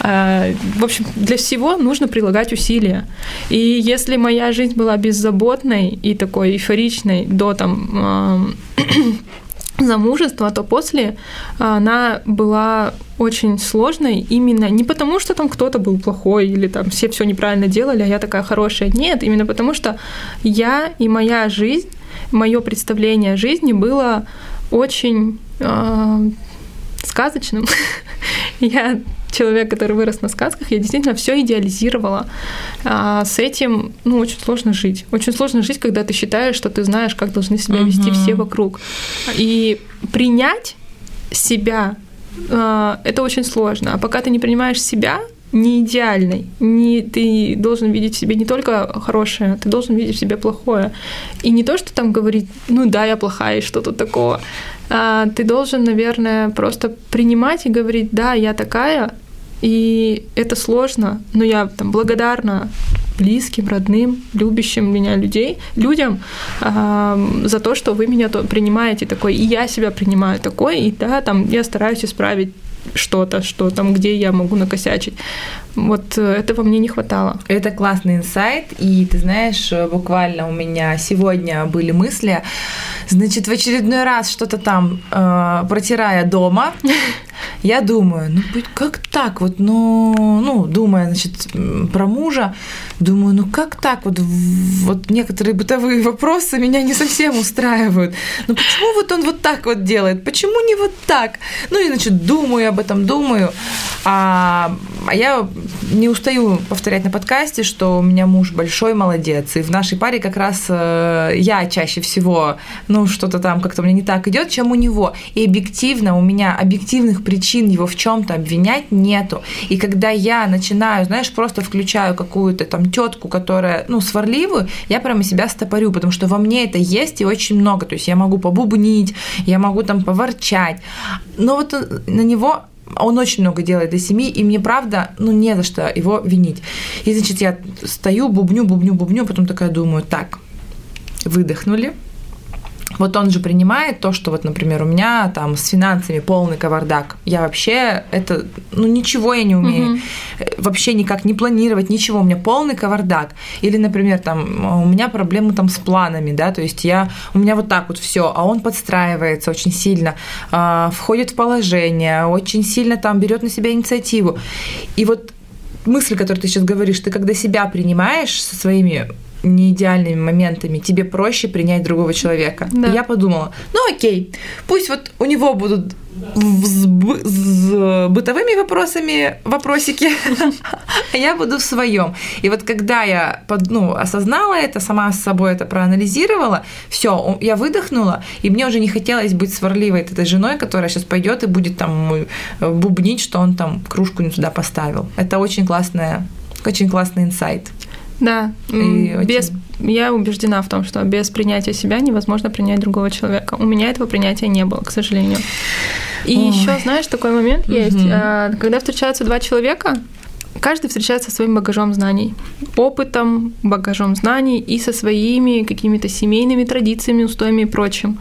А, в общем, для всего нужно прилагать усилия. И если моя жизнь была беззаботной и такой эйфоричной, до там замужества, то после она была очень сложной именно не потому, что там кто-то был плохой или там все все неправильно делали, а я такая хорошая. Нет, именно потому что я и моя жизнь, мое представление о жизни было очень э, сказочным. я человек, который вырос на сказках, я действительно все идеализировала. А с этим, ну, очень сложно жить. Очень сложно жить, когда ты считаешь, что ты знаешь, как должны себя uh-huh. вести все вокруг. И принять себя а, это очень сложно. А пока ты не принимаешь себя, не идеальный, не, ты должен видеть в себе не только хорошее, ты должен видеть в себе плохое. И не то, что там говорить, ну да, я плохая, и что тут такого. А ты должен, наверное, просто принимать и говорить, да, я такая, и это сложно, но я там благодарна близким, родным, любящим меня людей, людям э, за то, что вы меня то принимаете такой, и я себя принимаю такой, и да, там я стараюсь исправить что-то, что там, где я могу накосячить. Вот э, этого мне не хватало. Это классный инсайт, и ты знаешь, буквально у меня сегодня были мысли, значит, в очередной раз что-то там э, протирая дома, я думаю, ну как так вот, ну, ну, думая, значит, про мужа, думаю, ну как так вот, вот некоторые бытовые вопросы меня не совсем устраивают. Ну почему вот он вот так вот делает, почему не вот так? Ну и, значит, думаю об этом, думаю, а, а я не устаю повторять на подкасте, что у меня муж большой молодец, и в нашей паре как раз э, я чаще всего, ну, что-то там как-то мне не так идет, чем у него. И объективно у меня объективных причин его в чем-то обвинять нету. И когда я начинаю, знаешь, просто включаю какую-то там тетку, которая, ну, сварливую, я прямо себя стопорю, потому что во мне это есть и очень много. То есть я могу побубнить, я могу там поворчать. Но вот на него он очень много делает для семьи, и мне, правда, ну, не за что его винить. И, значит, я стою, бубню, бубню, бубню, а потом такая думаю, так, выдохнули, вот он же принимает то, что вот, например, у меня там с финансами полный кавардак. Я вообще это, ну ничего я не умею. Uh-huh. Вообще никак не планировать, ничего. У меня полный кавардак. Или, например, там у меня проблемы там с планами, да, то есть я, у меня вот так вот все, а он подстраивается очень сильно, э, входит в положение, очень сильно там берет на себя инициативу. И вот мысль, которую ты сейчас говоришь, ты когда себя принимаешь со своими неидеальными моментами, тебе проще принять другого человека. Да. И я подумала, ну окей, пусть вот у него будут с, с бытовыми вопросами вопросики, а я буду в своем. И вот когда я ну, осознала это, сама с собой это проанализировала, все, я выдохнула, и мне уже не хотелось быть сварливой этой женой, которая сейчас пойдет и будет там бубнить, что он там кружку не туда поставил. Это очень классная, очень классный инсайт. Да, и без, очень... я убеждена в том, что без принятия себя невозможно принять другого человека. У меня этого принятия не было, к сожалению. И еще, знаешь, такой момент угу. есть, а, когда встречаются два человека, каждый встречается со своим багажом знаний, опытом, багажом знаний и со своими какими-то семейными традициями, устоями и прочим.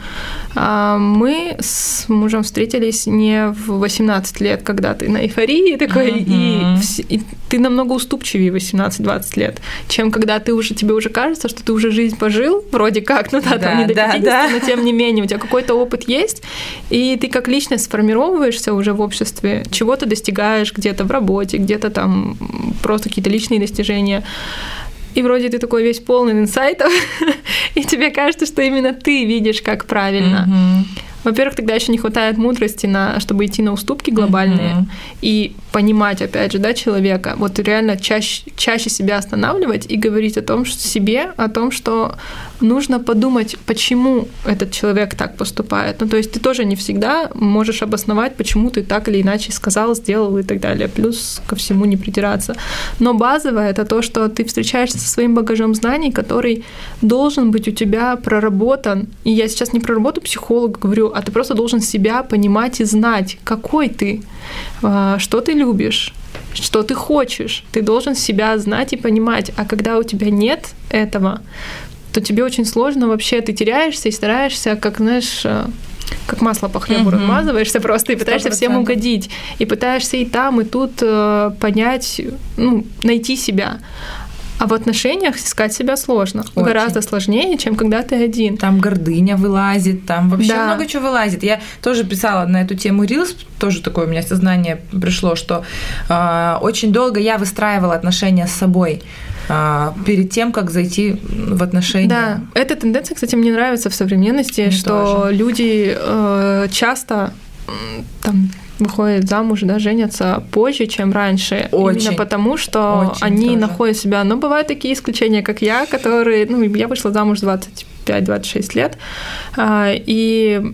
А, мы с мужем встретились не в 18 лет, когда ты на эйфории такой, uh-huh. и, и ты намного уступчивее 18-20 лет, чем когда ты уже, тебе уже кажется, что ты уже жизнь пожил, вроде как, ну да, да там не до 50, да, но тем не менее у тебя какой-то опыт есть, и ты как личность сформировываешься уже в обществе, чего ты достигаешь где-то в работе, где-то там просто какие-то личные достижения. И вроде ты такой весь полный инсайтов, и тебе кажется, что именно ты видишь, как правильно. Mm-hmm. Во-первых, тогда еще не хватает мудрости, на, чтобы идти на уступки глобальные mm-hmm. и понимать, опять же, да, человека. Вот реально чаще, чаще себя останавливать и говорить о том, что себе, о том, что нужно подумать, почему этот человек так поступает. Ну, то есть ты тоже не всегда можешь обосновать, почему ты так или иначе сказал, сделал и так далее. Плюс ко всему не придираться. Но базовое это то, что ты встречаешься со своим багажом знаний, который должен быть у тебя проработан. И я сейчас не про работу психолога говорю, а ты просто должен себя понимать и знать, какой ты, а, что ты любишь, что ты хочешь. Ты должен себя знать и понимать. А когда у тебя нет этого, то тебе очень сложно вообще, ты теряешься и стараешься, как, знаешь, э, как масло по хлебу угу. размазываешься просто и пытаешься 100%. всем угодить. И пытаешься и там, и тут э, понять, ну, найти себя. А в отношениях искать себя сложно. Очень. Гораздо сложнее, чем когда ты один. Там гордыня вылазит, там вообще да. много чего вылазит. Я тоже писала на эту тему Reels, тоже такое у меня сознание пришло, что э, очень долго я выстраивала отношения с собой а, перед тем, как зайти в отношения. Да, эта тенденция, кстати, мне нравится в современности, мне что тоже. люди э, часто там выходят замуж, да, женятся позже, чем раньше. Очень. Именно потому, что Очень они тоже. находят себя. Но бывают такие исключения, как я, которые... Ну, я вышла замуж 25-26 лет, а, и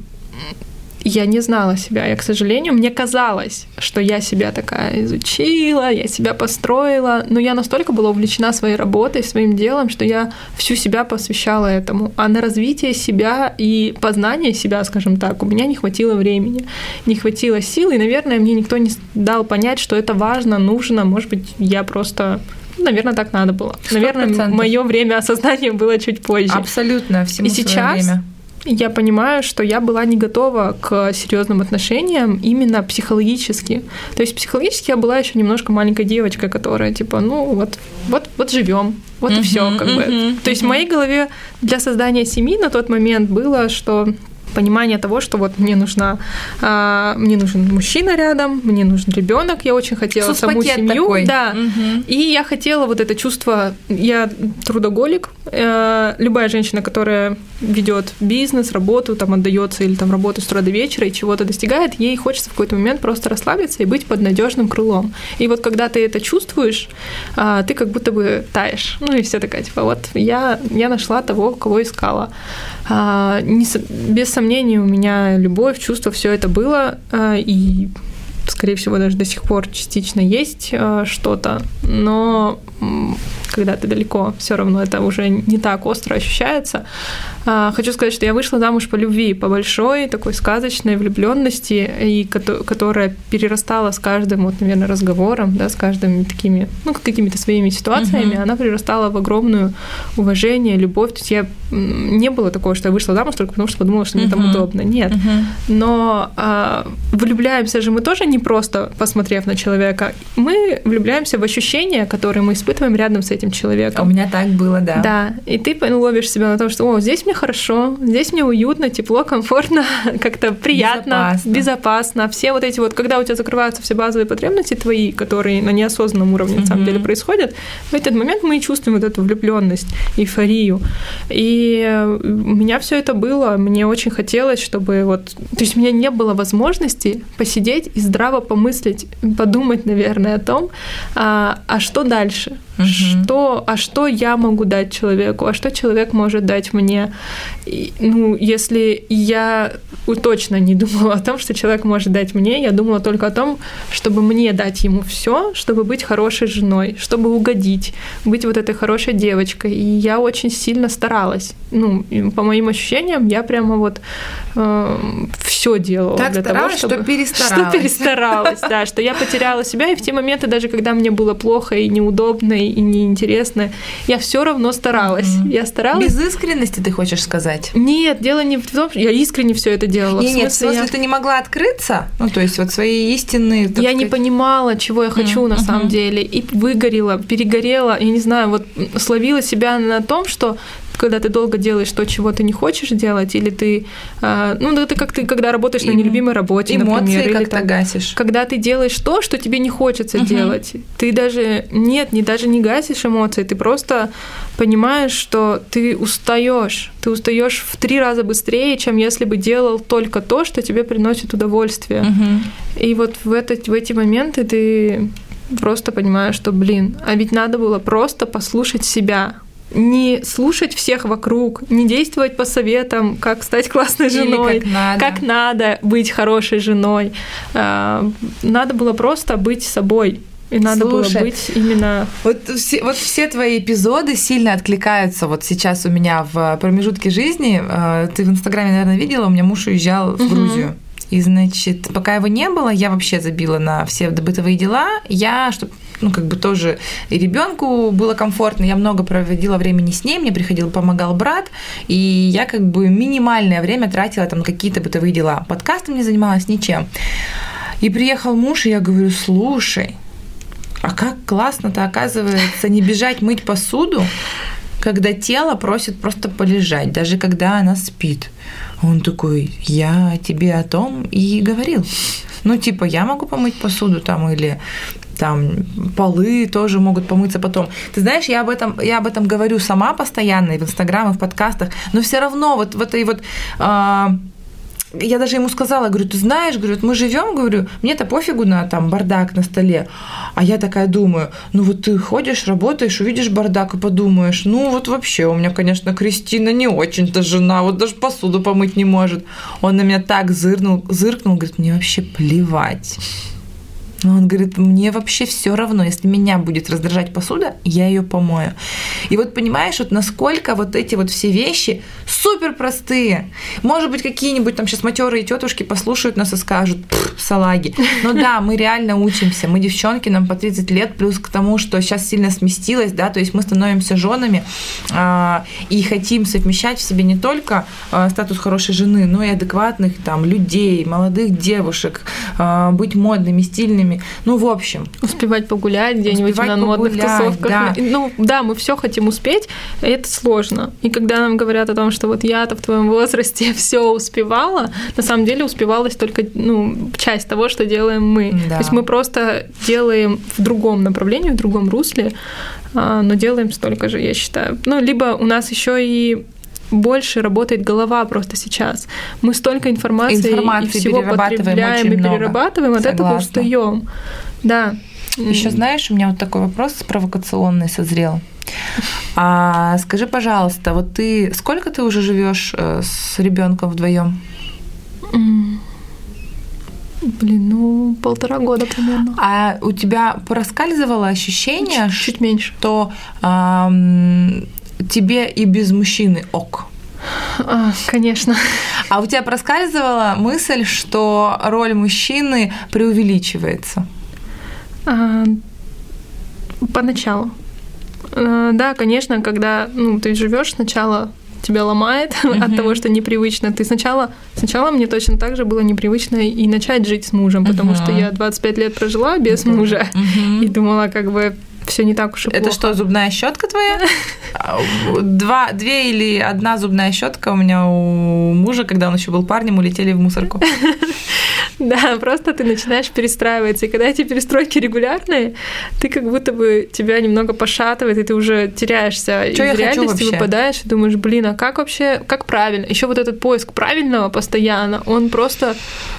я не знала себя. Я, к сожалению, мне казалось, что я себя такая изучила, я себя построила, но я настолько была увлечена своей работой, своим делом, что я всю себя посвящала этому. А на развитие себя и познание себя, скажем так, у меня не хватило времени, не хватило сил, и, наверное, мне никто не дал понять, что это важно, нужно. Может быть, я просто наверное, так надо было. 100%. Наверное, мое время осознания было чуть позже. Абсолютно, всему И сейчас время я понимаю, что я была не готова к серьезным отношениям именно психологически. То есть психологически я была еще немножко маленькой девочкой, которая типа, ну вот, вот, вот живем, вот uh-huh, и все, как uh-huh, бы. Uh-huh. То есть в моей голове для создания семьи на тот момент было, что понимание того, что вот мне нужна, а, мне нужен мужчина рядом, мне нужен ребенок, я очень хотела саму семью, такой. да, угу. и я хотела вот это чувство, я трудоголик, э, любая женщина, которая ведет бизнес, работу, там отдается или там работает с утра до вечера и чего-то достигает, ей хочется в какой-то момент просто расслабиться и быть под надежным крылом. И вот когда ты это чувствуешь, а, ты как будто бы таешь, ну и все такая типа вот я я нашла того, кого искала, а, не, без сомнений, у меня любовь, чувство, все это было, а, и, скорее всего, даже до сих пор частично есть а, что-то, но когда ты далеко, все равно это уже не так остро ощущается. А, хочу сказать, что я вышла замуж по любви, по большой такой сказочной влюбленности, и которая перерастала с каждым, вот, наверное, разговором, да, с каждыми такими, ну, какими-то своими ситуациями, uh-huh. она перерастала в огромную уважение, любовь. То есть я не было такого, что я вышла замуж только потому, что подумала, что мне uh-huh. там удобно. Нет. Uh-huh. Но а, влюбляемся же мы тоже не просто посмотрев на человека. Мы влюбляемся в ощущения, которые мы испытываем рядом с этим человеком. У меня так было, да. Да. И ты ловишь себя на том, что, о, здесь мне хорошо, здесь мне уютно, тепло, комфортно, как-то приятно, безопасно. безопасно. Все вот эти вот, когда у тебя закрываются все базовые потребности твои, которые на неосознанном уровне на самом деле происходят, в этот момент мы чувствуем вот эту влюбленность, эйфорию. И у меня все это было. Мне очень хотелось, чтобы вот... То есть у меня не было возможности посидеть и здраво помыслить, подумать, наверное, о том, а, а что дальше? Угу. Что, а что я могу дать человеку, а что человек может дать мне? И, ну, если я точно не думала о том, что человек может дать мне, я думала только о том, чтобы мне дать ему все, чтобы быть хорошей женой, чтобы угодить, быть вот этой хорошей девочкой. И я очень сильно старалась. Ну, по моим ощущениям, я прямо вот э, все делала так для того, чтобы что перестаралась. Что перестаралась, да, что я потеряла себя, и в те моменты, даже когда мне было плохо и неудобно, и неинтересно, я все равно старалась. Mm-hmm. Я старалась. Без искренности ты хочешь сказать? Нет, дело не в том, что я искренне все это делала. Нет, нет, в смысле, я... ты не могла открыться, ну то есть вот свои истинные. Я сказать... не понимала, чего я хочу mm-hmm. на самом деле, и выгорела, перегорела, я не знаю, вот словила себя на том, что когда ты долго делаешь то, чего ты не хочешь делать, или ты, э, ну, это как ты, когда работаешь на нелюбимой работе, эмоции например, или как-то гасишь. Когда ты делаешь то, что тебе не хочется угу. делать, ты даже нет, не даже не гасишь эмоции, ты просто понимаешь, что ты устаешь, ты устаешь в три раза быстрее, чем если бы делал только то, что тебе приносит удовольствие. Угу. И вот в, это, в эти моменты ты просто понимаешь, что, блин, а ведь надо было просто послушать себя, не слушать всех вокруг, не действовать по советам, как стать классной женой, Или как, надо. как надо быть хорошей женой. А, надо было просто быть собой. И надо Слушай, было быть именно... Вот все, вот все твои эпизоды сильно откликаются вот сейчас у меня в промежутке жизни. А, ты в Инстаграме, наверное, видела, у меня муж уезжал в угу. Грузию. И, значит, пока его не было, я вообще забила на все бытовые дела. Я, чтобы ну, как бы тоже и ребенку было комфортно. Я много проводила времени с ней, мне приходил, помогал брат, и я как бы минимальное время тратила там какие-то бытовые дела. Подкастом не занималась ничем. И приехал муж, и я говорю, слушай, а как классно-то оказывается не бежать мыть посуду, когда тело просит просто полежать, даже когда она спит. Он такой, я тебе о том и говорил. Ну, типа, я могу помыть посуду там или там полы тоже могут помыться потом. Ты знаешь, я об этом, я об этом говорю сама постоянно и в Инстаграм, и в подкастах, но все равно вот в этой вот а, я даже ему сказала, говорю, ты знаешь, говорю, мы живем, говорю, мне-то пофигу на там бардак на столе. А я такая думаю, ну вот ты ходишь, работаешь, увидишь бардак и подумаешь, ну вот вообще у меня, конечно, Кристина не очень-то жена, вот даже посуду помыть не может. Он на меня так зырнул, зыркнул, говорит, мне вообще плевать. Он говорит, мне вообще все равно, если меня будет раздражать посуда, я ее помою. И вот понимаешь, вот насколько вот эти вот все вещи супер простые. Может быть, какие-нибудь там сейчас матерые тетушки послушают нас и скажут, салаги. Но да, мы реально учимся. Мы девчонки, нам по 30 лет, плюс к тому, что сейчас сильно сместилось, да, то есть мы становимся женами э, и хотим совмещать в себе не только э, статус хорошей жены, но и адекватных там людей, молодых девушек, э, быть модными, стильными, друзьями. Ну, в общем. Успевать погулять где-нибудь на модных тусовках. Да. Ну, да, мы все хотим успеть, это сложно. И когда нам говорят о том, что вот я-то в твоем возрасте все успевала, на самом деле успевалась только ну, часть того, что делаем мы. Да. То есть мы просто делаем в другом направлении, в другом русле, а, но делаем столько же, я считаю. Ну, либо у нас еще и больше работает голова просто сейчас. Мы столько информации, информации и всего потребляем и перерабатываем, от этого устаем. Да. Еще знаешь, у меня вот такой вопрос провокационный созрел. А скажи, пожалуйста, вот ты сколько ты уже живешь э, с ребенком вдвоем? Блин, ну полтора года примерно. А у тебя проскальзывало ощущение, чуть, чуть меньше, что эм, тебе и без мужчины ок? А, конечно. А у тебя проскальзывала мысль, что роль мужчины преувеличивается? А, поначалу. А, да, конечно, когда ну, ты живешь сначала тебя ломает uh-huh. от того, что непривычно. Ты сначала, сначала мне точно так же было непривычно и начать жить с мужем, потому uh-huh. что я 25 лет прожила без uh-huh. мужа uh-huh. и думала, как бы все не так уж и Это плохо. что, зубная щетка твоя? Два, две или одна зубная щетка у меня у мужа, когда он еще был парнем, улетели в мусорку. Да, просто ты начинаешь перестраиваться. И когда эти перестройки регулярные, ты как будто бы тебя немного пошатывает, и ты уже теряешься Что из реальности, выпадаешь и думаешь, блин, а как вообще, как правильно? Еще вот этот поиск правильного постоянно, он просто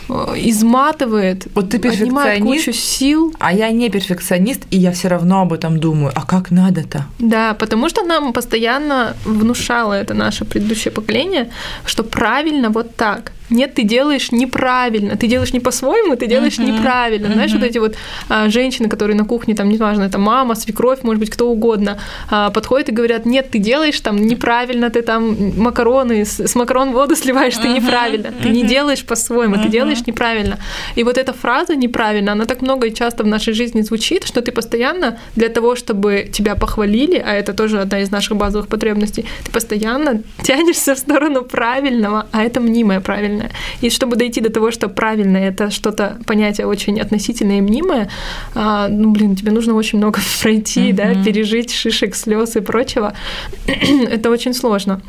э, изматывает, вот ты перфекционист, кучу сил. А я не перфекционист, и я все равно об этом думаю. А как надо-то? Да, потому что нам постоянно внушало это наше предыдущее поколение, что правильно вот так нет, ты делаешь неправильно, ты делаешь не по-своему, ты делаешь uh-huh. неправильно. Uh-huh. Знаешь, вот эти вот а, женщины, которые на кухне, там, неважно, это мама, свекровь, может быть, кто угодно, а, подходят и говорят, нет, ты делаешь там неправильно, ты там макароны, с, с макарон воду сливаешь, uh-huh. ты неправильно, uh-huh. ты не делаешь по-своему, uh-huh. ты делаешь неправильно. И вот эта фраза неправильно, она так много и часто в нашей жизни звучит, что ты постоянно для того, чтобы тебя похвалили, а это тоже одна из наших базовых потребностей, ты постоянно тянешься в сторону правильного, а это мнимое правильное правильное. И чтобы дойти до того, что правильное это что-то понятие очень относительное и мнимое, а, ну, блин, тебе нужно очень много пройти, mm-hmm. да, пережить шишек, слез и прочего. это очень сложно.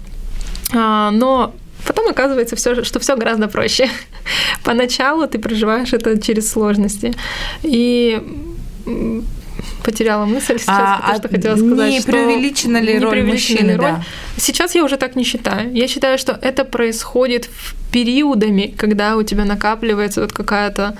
А, но Потом оказывается, все, что все гораздо проще. Поначалу ты проживаешь это через сложности. И потеряла мысль сейчас, а, потому что а хотела сказать, не преувеличена ли роль мужчины? Роль. Да. Сейчас я уже так не считаю. Я считаю, что это происходит в периодами, когда у тебя накапливается вот какая-то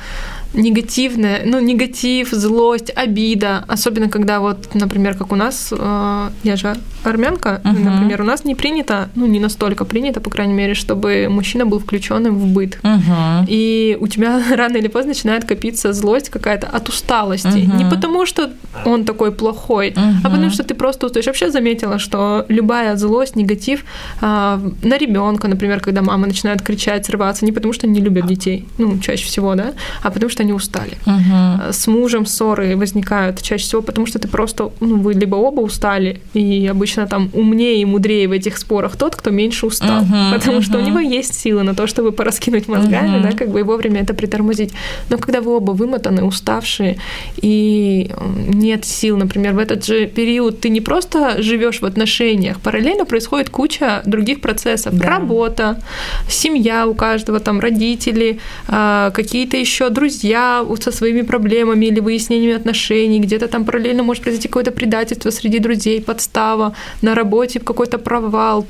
негативная, ну, негатив, злость, обида, особенно когда вот, например, как у нас, э, я же армянка, uh-huh. например, у нас не принято, ну, не настолько принято, по крайней мере, чтобы мужчина был включенным в быт. Uh-huh. И у тебя рано или поздно начинает копиться злость какая-то от усталости. Uh-huh. Не потому, что он такой плохой, uh-huh. а потому что ты просто устаешь. Вообще заметила, что любая злость, негатив э, на ребенка, например, когда мама начинает кричать, срываться, не потому что не любят детей, ну, чаще всего, да, а потому что они устали. Uh-huh. С мужем ссоры возникают чаще всего, потому что ты просто, ну, вы либо оба устали, и обычно там умнее и мудрее в этих спорах тот, кто меньше устал, uh-huh. потому uh-huh. что у него есть силы на то, чтобы пораскинуть мозгами, uh-huh. да, как бы и вовремя это притормозить. Но когда вы оба вымотаны, уставшие, и нет сил, например, в этот же период ты не просто живешь в отношениях, параллельно происходит куча других процессов. Да. Работа, семья у каждого, там родители, а, какие-то еще друзья, друзья со своими проблемами или выяснениями отношений, где-то там параллельно может произойти какое-то предательство среди друзей, подстава, на работе какой-то провал,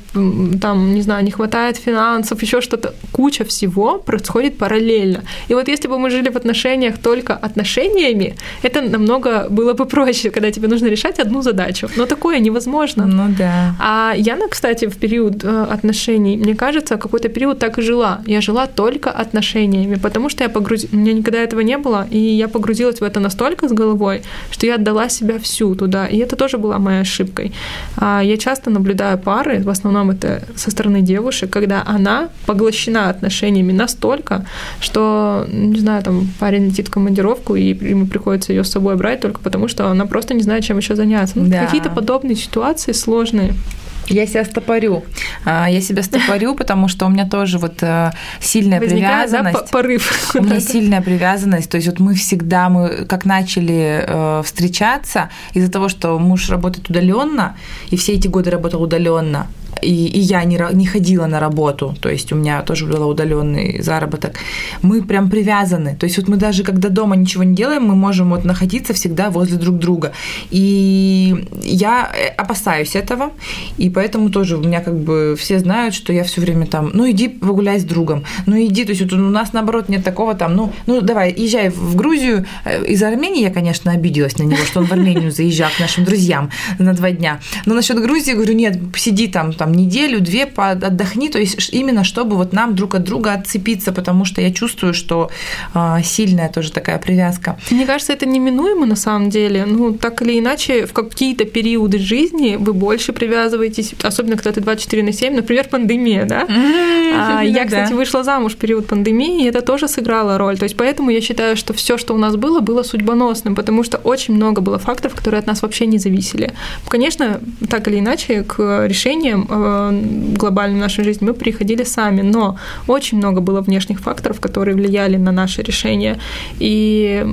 там, не знаю, не хватает финансов, еще что-то. Куча всего происходит параллельно. И вот если бы мы жили в отношениях только отношениями, это намного было бы проще, когда тебе нужно решать одну задачу. Но такое невозможно. Ну да. А Яна, кстати, в период э, отношений, мне кажется, какой-то период так и жила. Я жила только отношениями, потому что я погрузилась... У меня никогда этого не было, и я погрузилась в это настолько с головой, что я отдала себя всю туда, и это тоже была моей ошибкой. А, я часто наблюдаю пары, в основном это со стороны девушек, когда она поглощена отношениями настолько, что, не знаю, там парень летит в командировку, и ему приходится ее с собой брать только потому, что она просто не знает, чем еще заняться. Ну, да. Какие-то подобные ситуации сложные. Я себя стопорю. А, я себя стопорю, потому что у меня тоже вот э, сильная Возникает, привязанность. Да, порыв. У меня сильная привязанность. То есть вот мы всегда, мы как начали э, встречаться, из-за того, что муж работает удаленно, и все эти годы работал удаленно, и, и я не, не ходила на работу, то есть у меня тоже был удаленный заработок, мы прям привязаны. То есть вот мы даже когда дома ничего не делаем, мы можем вот находиться всегда возле друг друга. И я э, опасаюсь этого, и поэтому тоже у меня как бы все знают, что я все время там, ну иди погуляй с другом, ну иди, то есть вот у нас наоборот нет такого там, ну, ну давай, езжай в Грузию. Э, из Армении я, конечно, обиделась на него, что он в Армению заезжал к нашим друзьям на два дня. Но насчет Грузии, говорю, нет, сиди там, там там неделю-две отдохни, то есть именно чтобы вот нам друг от друга отцепиться, потому что я чувствую, что а, сильная тоже такая привязка. Мне кажется, это неминуемо на самом деле. Ну, так или иначе, в какие-то периоды жизни вы больше привязываетесь, особенно когда ты 24 на 7, например, пандемия, да? А, я, кстати, вышла замуж в период пандемии, и это тоже сыграло роль. То есть поэтому я считаю, что все, что у нас было, было судьбоносным, потому что очень много было факторов, которые от нас вообще не зависели. Конечно, так или иначе, к решениям э, глобальным в нашей жизни мы приходили сами, но очень много было внешних факторов, которые влияли на наше решение. И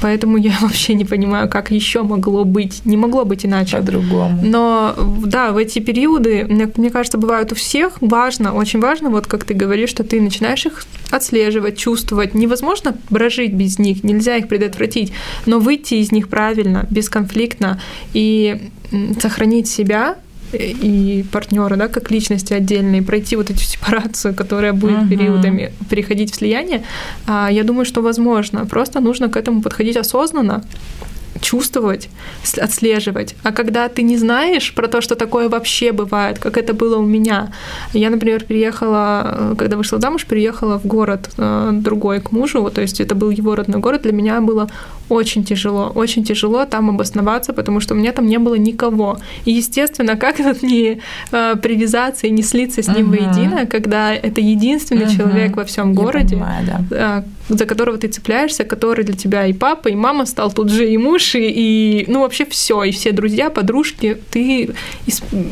поэтому я вообще не понимаю, как еще могло быть. Не могло быть иначе. По-другому. Но да, в эти периоды, мне, мне кажется, бывают у всех важно, очень важно, вот как ты говоришь, что ты начинаешь их отслеживать, чувствовать. Невозможно прожить без них, нельзя их предотвратить, но выйти из них правильно, бесконфликтно и сохранить себя и партнера, да, как личности отдельные, пройти вот эту сепарацию, которая будет uh-huh. периодами переходить в слияние, а, я думаю, что возможно. Просто нужно к этому подходить осознанно, чувствовать, отслеживать. А когда ты не знаешь про то, что такое вообще бывает, как это было у меня. Я, например, переехала, э, когда вышла замуж, переехала в город э, другой к мужу, то есть это был его родной город. Для меня было очень тяжело, очень тяжело там обосноваться, потому что у меня там не было никого. И, естественно, как тут не э, привязаться и не слиться с ним uh-huh. воедино, когда это единственный uh-huh. человек во всем городе, понимаю, да. за которого ты цепляешься, который для тебя и папа, и мама стал тут же и муж, уши, и, ну, вообще все, и все друзья, подружки, ты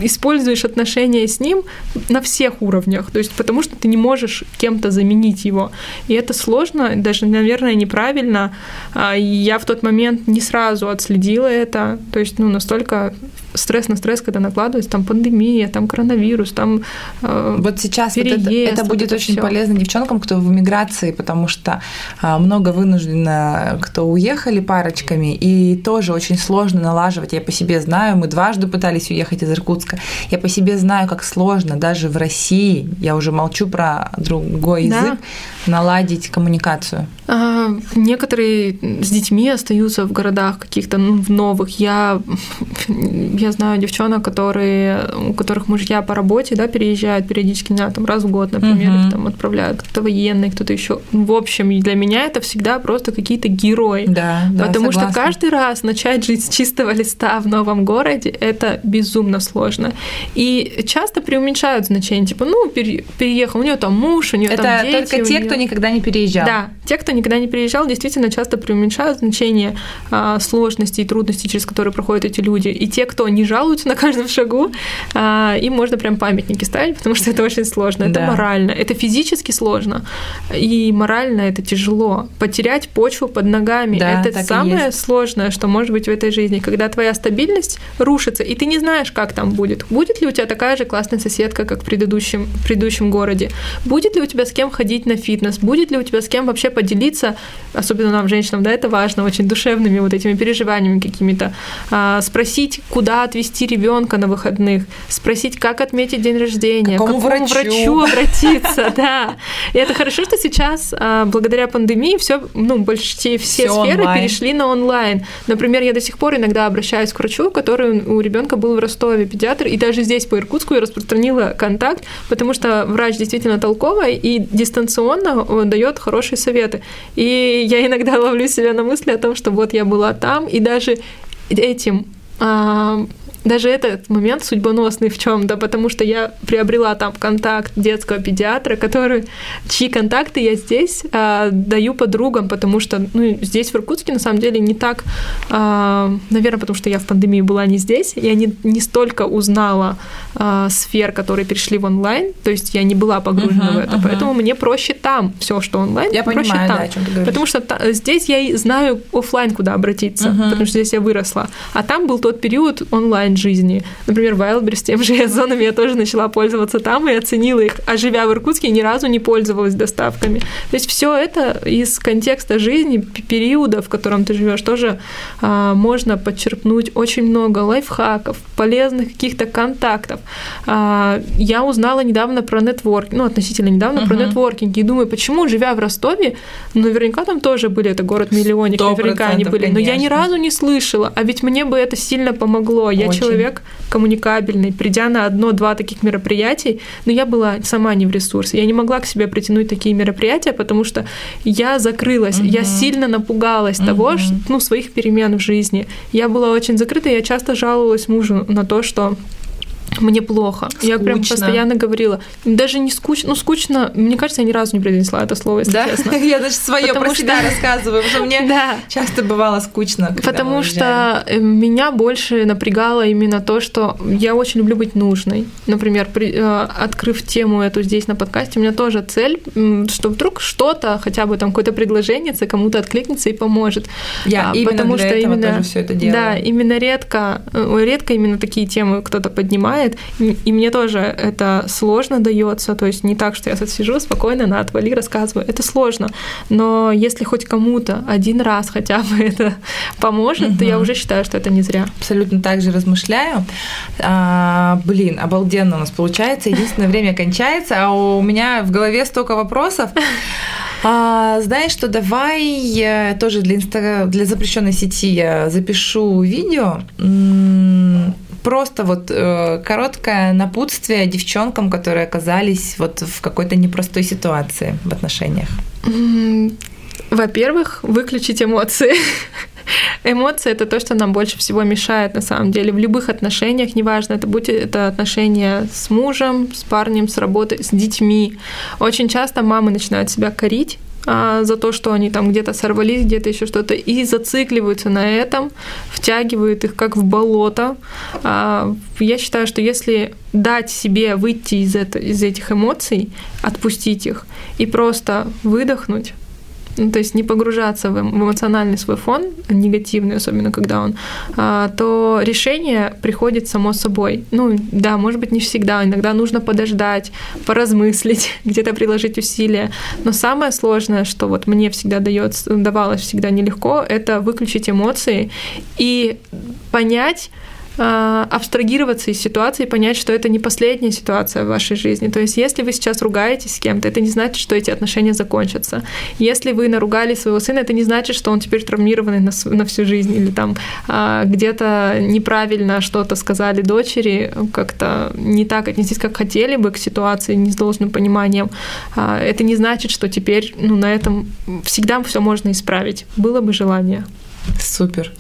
используешь отношения с ним на всех уровнях, то есть потому что ты не можешь кем-то заменить его. И это сложно, даже, наверное, неправильно. А, я в тот момент не сразу отследила это, то есть, ну, настолько стресс на стресс, когда накладывается, там пандемия, там коронавирус, там э, Вот сейчас переезд, вот это, это будет это очень всё. полезно девчонкам, кто в эмиграции, потому что э, много вынуждено, кто уехали парочками, и тоже очень сложно налаживать. Я по себе знаю, мы дважды пытались уехать из Иркутска. Я по себе знаю, как сложно даже в России, я уже молчу про другой язык, да. наладить коммуникацию. А, некоторые с детьми остаются в городах каких-то ну, новых. Я я знаю девчонок, которые, у которых мужья по работе, да, переезжают периодически, не там раз в год, например, uh-huh. их там отправляют, кто-то военный, кто-то еще. В общем, для меня это всегда просто какие-то герои. Да, да, Потому согласна. что каждый раз начать жить с чистого листа в новом городе это безумно сложно. И часто преуменьшают значение, типа, ну, переехал, у нее там муж, у нее там дети. Это только те, неё... кто никогда не переезжал. Да, те, кто никогда не переезжал, действительно часто преуменьшают значение а, сложностей и трудностей, через которые проходят эти люди. И те, кто не жалуются на каждом шагу, а, им можно прям памятники ставить, потому что это очень сложно. Это да. морально, это физически сложно, и морально это тяжело. Потерять почву под ногами да, это самое сложное, что может быть в этой жизни, когда твоя стабильность рушится, и ты не знаешь, как там будет. Будет ли у тебя такая же классная соседка, как в предыдущем, в предыдущем городе? Будет ли у тебя с кем ходить на фитнес? Будет ли у тебя с кем вообще поделиться, особенно нам, женщинам, да, это важно, очень душевными вот этими переживаниями какими-то, а, спросить, куда отвезти ребенка на выходных, спросить, как отметить день рождения, к какому, врачу? врачу обратиться, да. И это хорошо, что сейчас, а, благодаря пандемии, все, ну, почти все, сферы перешли на онлайн. Например, я до сих пор иногда обращаюсь к врачу, который у ребенка был в Ростове, педиатр, и даже здесь по Иркутску я распространила контакт, потому что врач действительно толковый и дистанционно дает хорошие советы. И я иногда ловлю себя на мысли о том, что вот я была там, и даже этим а, даже этот момент судьбоносный в чем-то, потому что я приобрела там контакт детского педиатра, который, чьи контакты я здесь э, даю подругам, потому что ну, здесь в Иркутске на самом деле не так, э, наверное, потому что я в пандемии была не здесь, я не, не столько узнала э, сфер, которые перешли в онлайн, то есть я не была погружена uh-huh, в это, uh-huh. поэтому мне проще там все, что онлайн, я проще понимаю, там, да, о чем ты говоришь. потому что та, здесь я знаю офлайн куда обратиться, uh-huh. потому что здесь я выросла, а там был тот период онлайн жизни. Например, Wildberries тем же зонами я тоже начала пользоваться там и оценила их, а живя в Иркутске, ни разу не пользовалась доставками. То есть все это из контекста жизни, периода, в котором ты живешь, тоже а, можно подчерпнуть очень много лайфхаков, полезных каких-то контактов. А, я узнала недавно про нетворкинг, ну, относительно недавно uh-huh. про нетворкинг, и думаю, почему, живя в Ростове, ну, наверняка там тоже были, это город-миллионник, наверняка они были, но я ни разу не слышала, а ведь мне бы это сильно помогло. Я человек коммуникабельный, придя на одно-два таких мероприятий, но я была сама не в ресурсе. Я не могла к себе притянуть такие мероприятия, потому что я закрылась, угу. я сильно напугалась угу. того, ну, своих перемен в жизни. Я была очень закрыта, я часто жаловалась мужу на то, что мне плохо. Скучно. Я прям постоянно говорила. Даже не скучно, ну скучно, мне кажется, я ни разу не произнесла это слово, если да? честно. Я даже свое про себя рассказываю, потому что мне да. часто бывало скучно. Потому что э, меня больше напрягало именно то, что я очень люблю быть нужной. Например, при, э, открыв тему эту здесь на подкасте, у меня тоже цель, что вдруг что-то, хотя бы там какое-то предложение кому-то откликнется и поможет. Я а, именно потому для что этого именно тоже все это делаю. Да, именно редко, э, редко именно такие темы кто-то поднимает бывает. И мне тоже это сложно дается. То есть не так, что я сижу спокойно, на отвали, рассказываю. Это сложно. Но если хоть кому-то один раз хотя бы это поможет, угу. то я уже считаю, что это не зря. Абсолютно так же размышляю. А, блин, обалденно у нас получается. Единственное, время кончается, а у меня в голове столько вопросов. А, знаешь что, давай тоже для, инста... для запрещенной сети я запишу видео просто вот э, короткое напутствие девчонкам, которые оказались вот в какой-то непростой ситуации в отношениях? Во-первых, выключить эмоции. Эмоции это то, что нам больше всего мешает на самом деле в любых отношениях, неважно, это будет это отношения с мужем, с парнем, с работой, с детьми. Очень часто мамы начинают себя корить а, за то, что они там где-то сорвались, где-то еще что-то, и зацикливаются на этом, втягивают их как в болото. А, я считаю, что если дать себе выйти из, это, из этих эмоций, отпустить их и просто выдохнуть, ну, то есть не погружаться в эмоциональный свой фон, негативный, особенно когда он, а, то решение приходит само собой. Ну, да, может быть, не всегда. Иногда нужно подождать, поразмыслить, где-то приложить усилия. Но самое сложное, что вот мне всегда дается, давалось всегда нелегко, это выключить эмоции и понять, абстрагироваться из ситуации и понять, что это не последняя ситуация в вашей жизни. То есть, если вы сейчас ругаетесь с кем-то, это не значит, что эти отношения закончатся. Если вы наругали своего сына, это не значит, что он теперь травмированный на, на всю жизнь или там а, где-то неправильно что-то сказали дочери, как-то не так отнеслись, как хотели бы к ситуации, не с должным пониманием. А, это не значит, что теперь ну, на этом всегда все можно исправить. Было бы желание. Супер.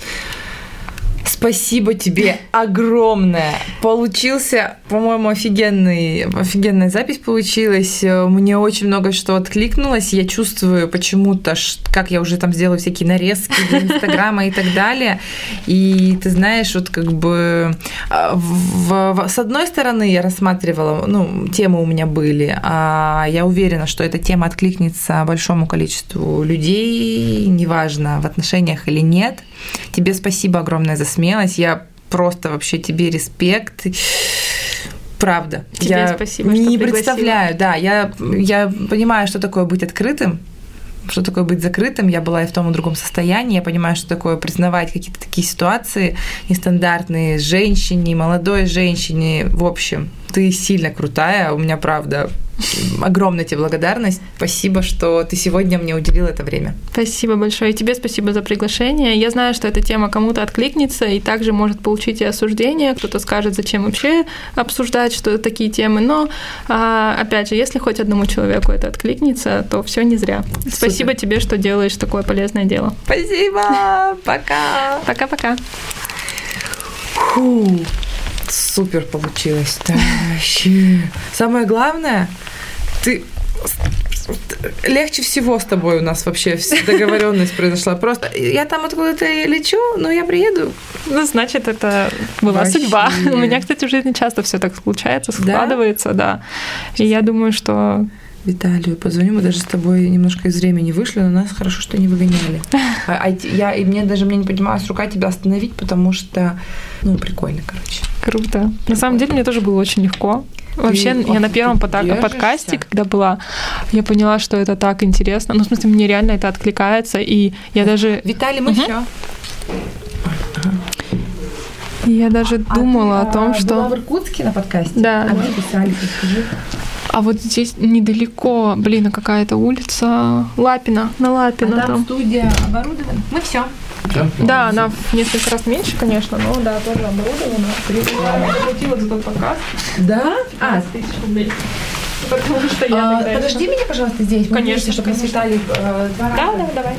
Спасибо тебе огромное. Получился, по-моему, офигенный, офигенная запись получилась. Мне очень много что откликнулось. Я чувствую почему-то, как я уже там сделаю всякие нарезки для Инстаграма и так далее. И ты знаешь, вот как бы а, в, в, с одной стороны я рассматривала, ну, темы у меня были, а я уверена, что эта тема откликнется большому количеству людей, неважно, в отношениях или нет. Тебе спасибо огромное за смелость. Я просто вообще тебе респект. Правда. Тебе я спасибо, не представляю, да. Я, я понимаю, что такое быть открытым, что такое быть закрытым. Я была и в том и другом состоянии. Я понимаю, что такое признавать какие-то такие ситуации нестандартные женщине, молодой женщине. В общем, ты сильно крутая. У меня, правда, огромная тебе благодарность. Спасибо, что ты сегодня мне уделил это время. Спасибо большое. И тебе спасибо за приглашение. Я знаю, что эта тема кому-то откликнется и также может получить и осуждение. Кто-то скажет, зачем вообще обсуждать что такие темы. Но, а, опять же, если хоть одному человеку это откликнется, то все не зря. Супер. Спасибо тебе, что делаешь такое полезное дело. Спасибо. Пока. Пока-пока. Фу. Супер получилось. Да, вообще. Самое главное, ты легче всего с тобой у нас вообще договоренность произошла. Просто я там откуда-то лечу, но я приеду. Ну, значит, это была Вообще. судьба. У меня, кстати, в жизни часто все так случается, складывается, да. да. И я думаю, что Виталию позвоню, мы даже с тобой немножко из времени вышли, но нас хорошо, что не выгоняли. А, а я, и мне даже мне не поднималась рука тебя остановить, потому что, ну, прикольно, короче. Круто. Прикольно. На самом деле мне тоже было очень легко. Вообще, ты, я на первом под- подкасте, когда была, я поняла, что это так интересно. Ну, в смысле, мне реально это откликается, и я даже... Виталий, мы угу. еще. Я даже а думала ты, о том, а, что... Была в Иркутске на подкасте? Да. А где писали, расскажи. А вот здесь недалеко, блин, какая-то улица Лапина, на Лапина а там. там студия оборудована. Мы все. Да? да, она в несколько раз меньше, конечно, но да, тоже оборудована. Заплатила за тот показ. Да? А, тысяч рублей. Потому что я а, Подожди меня, пожалуйста, здесь. Конечно, чтобы мы. Э, да, да, давай.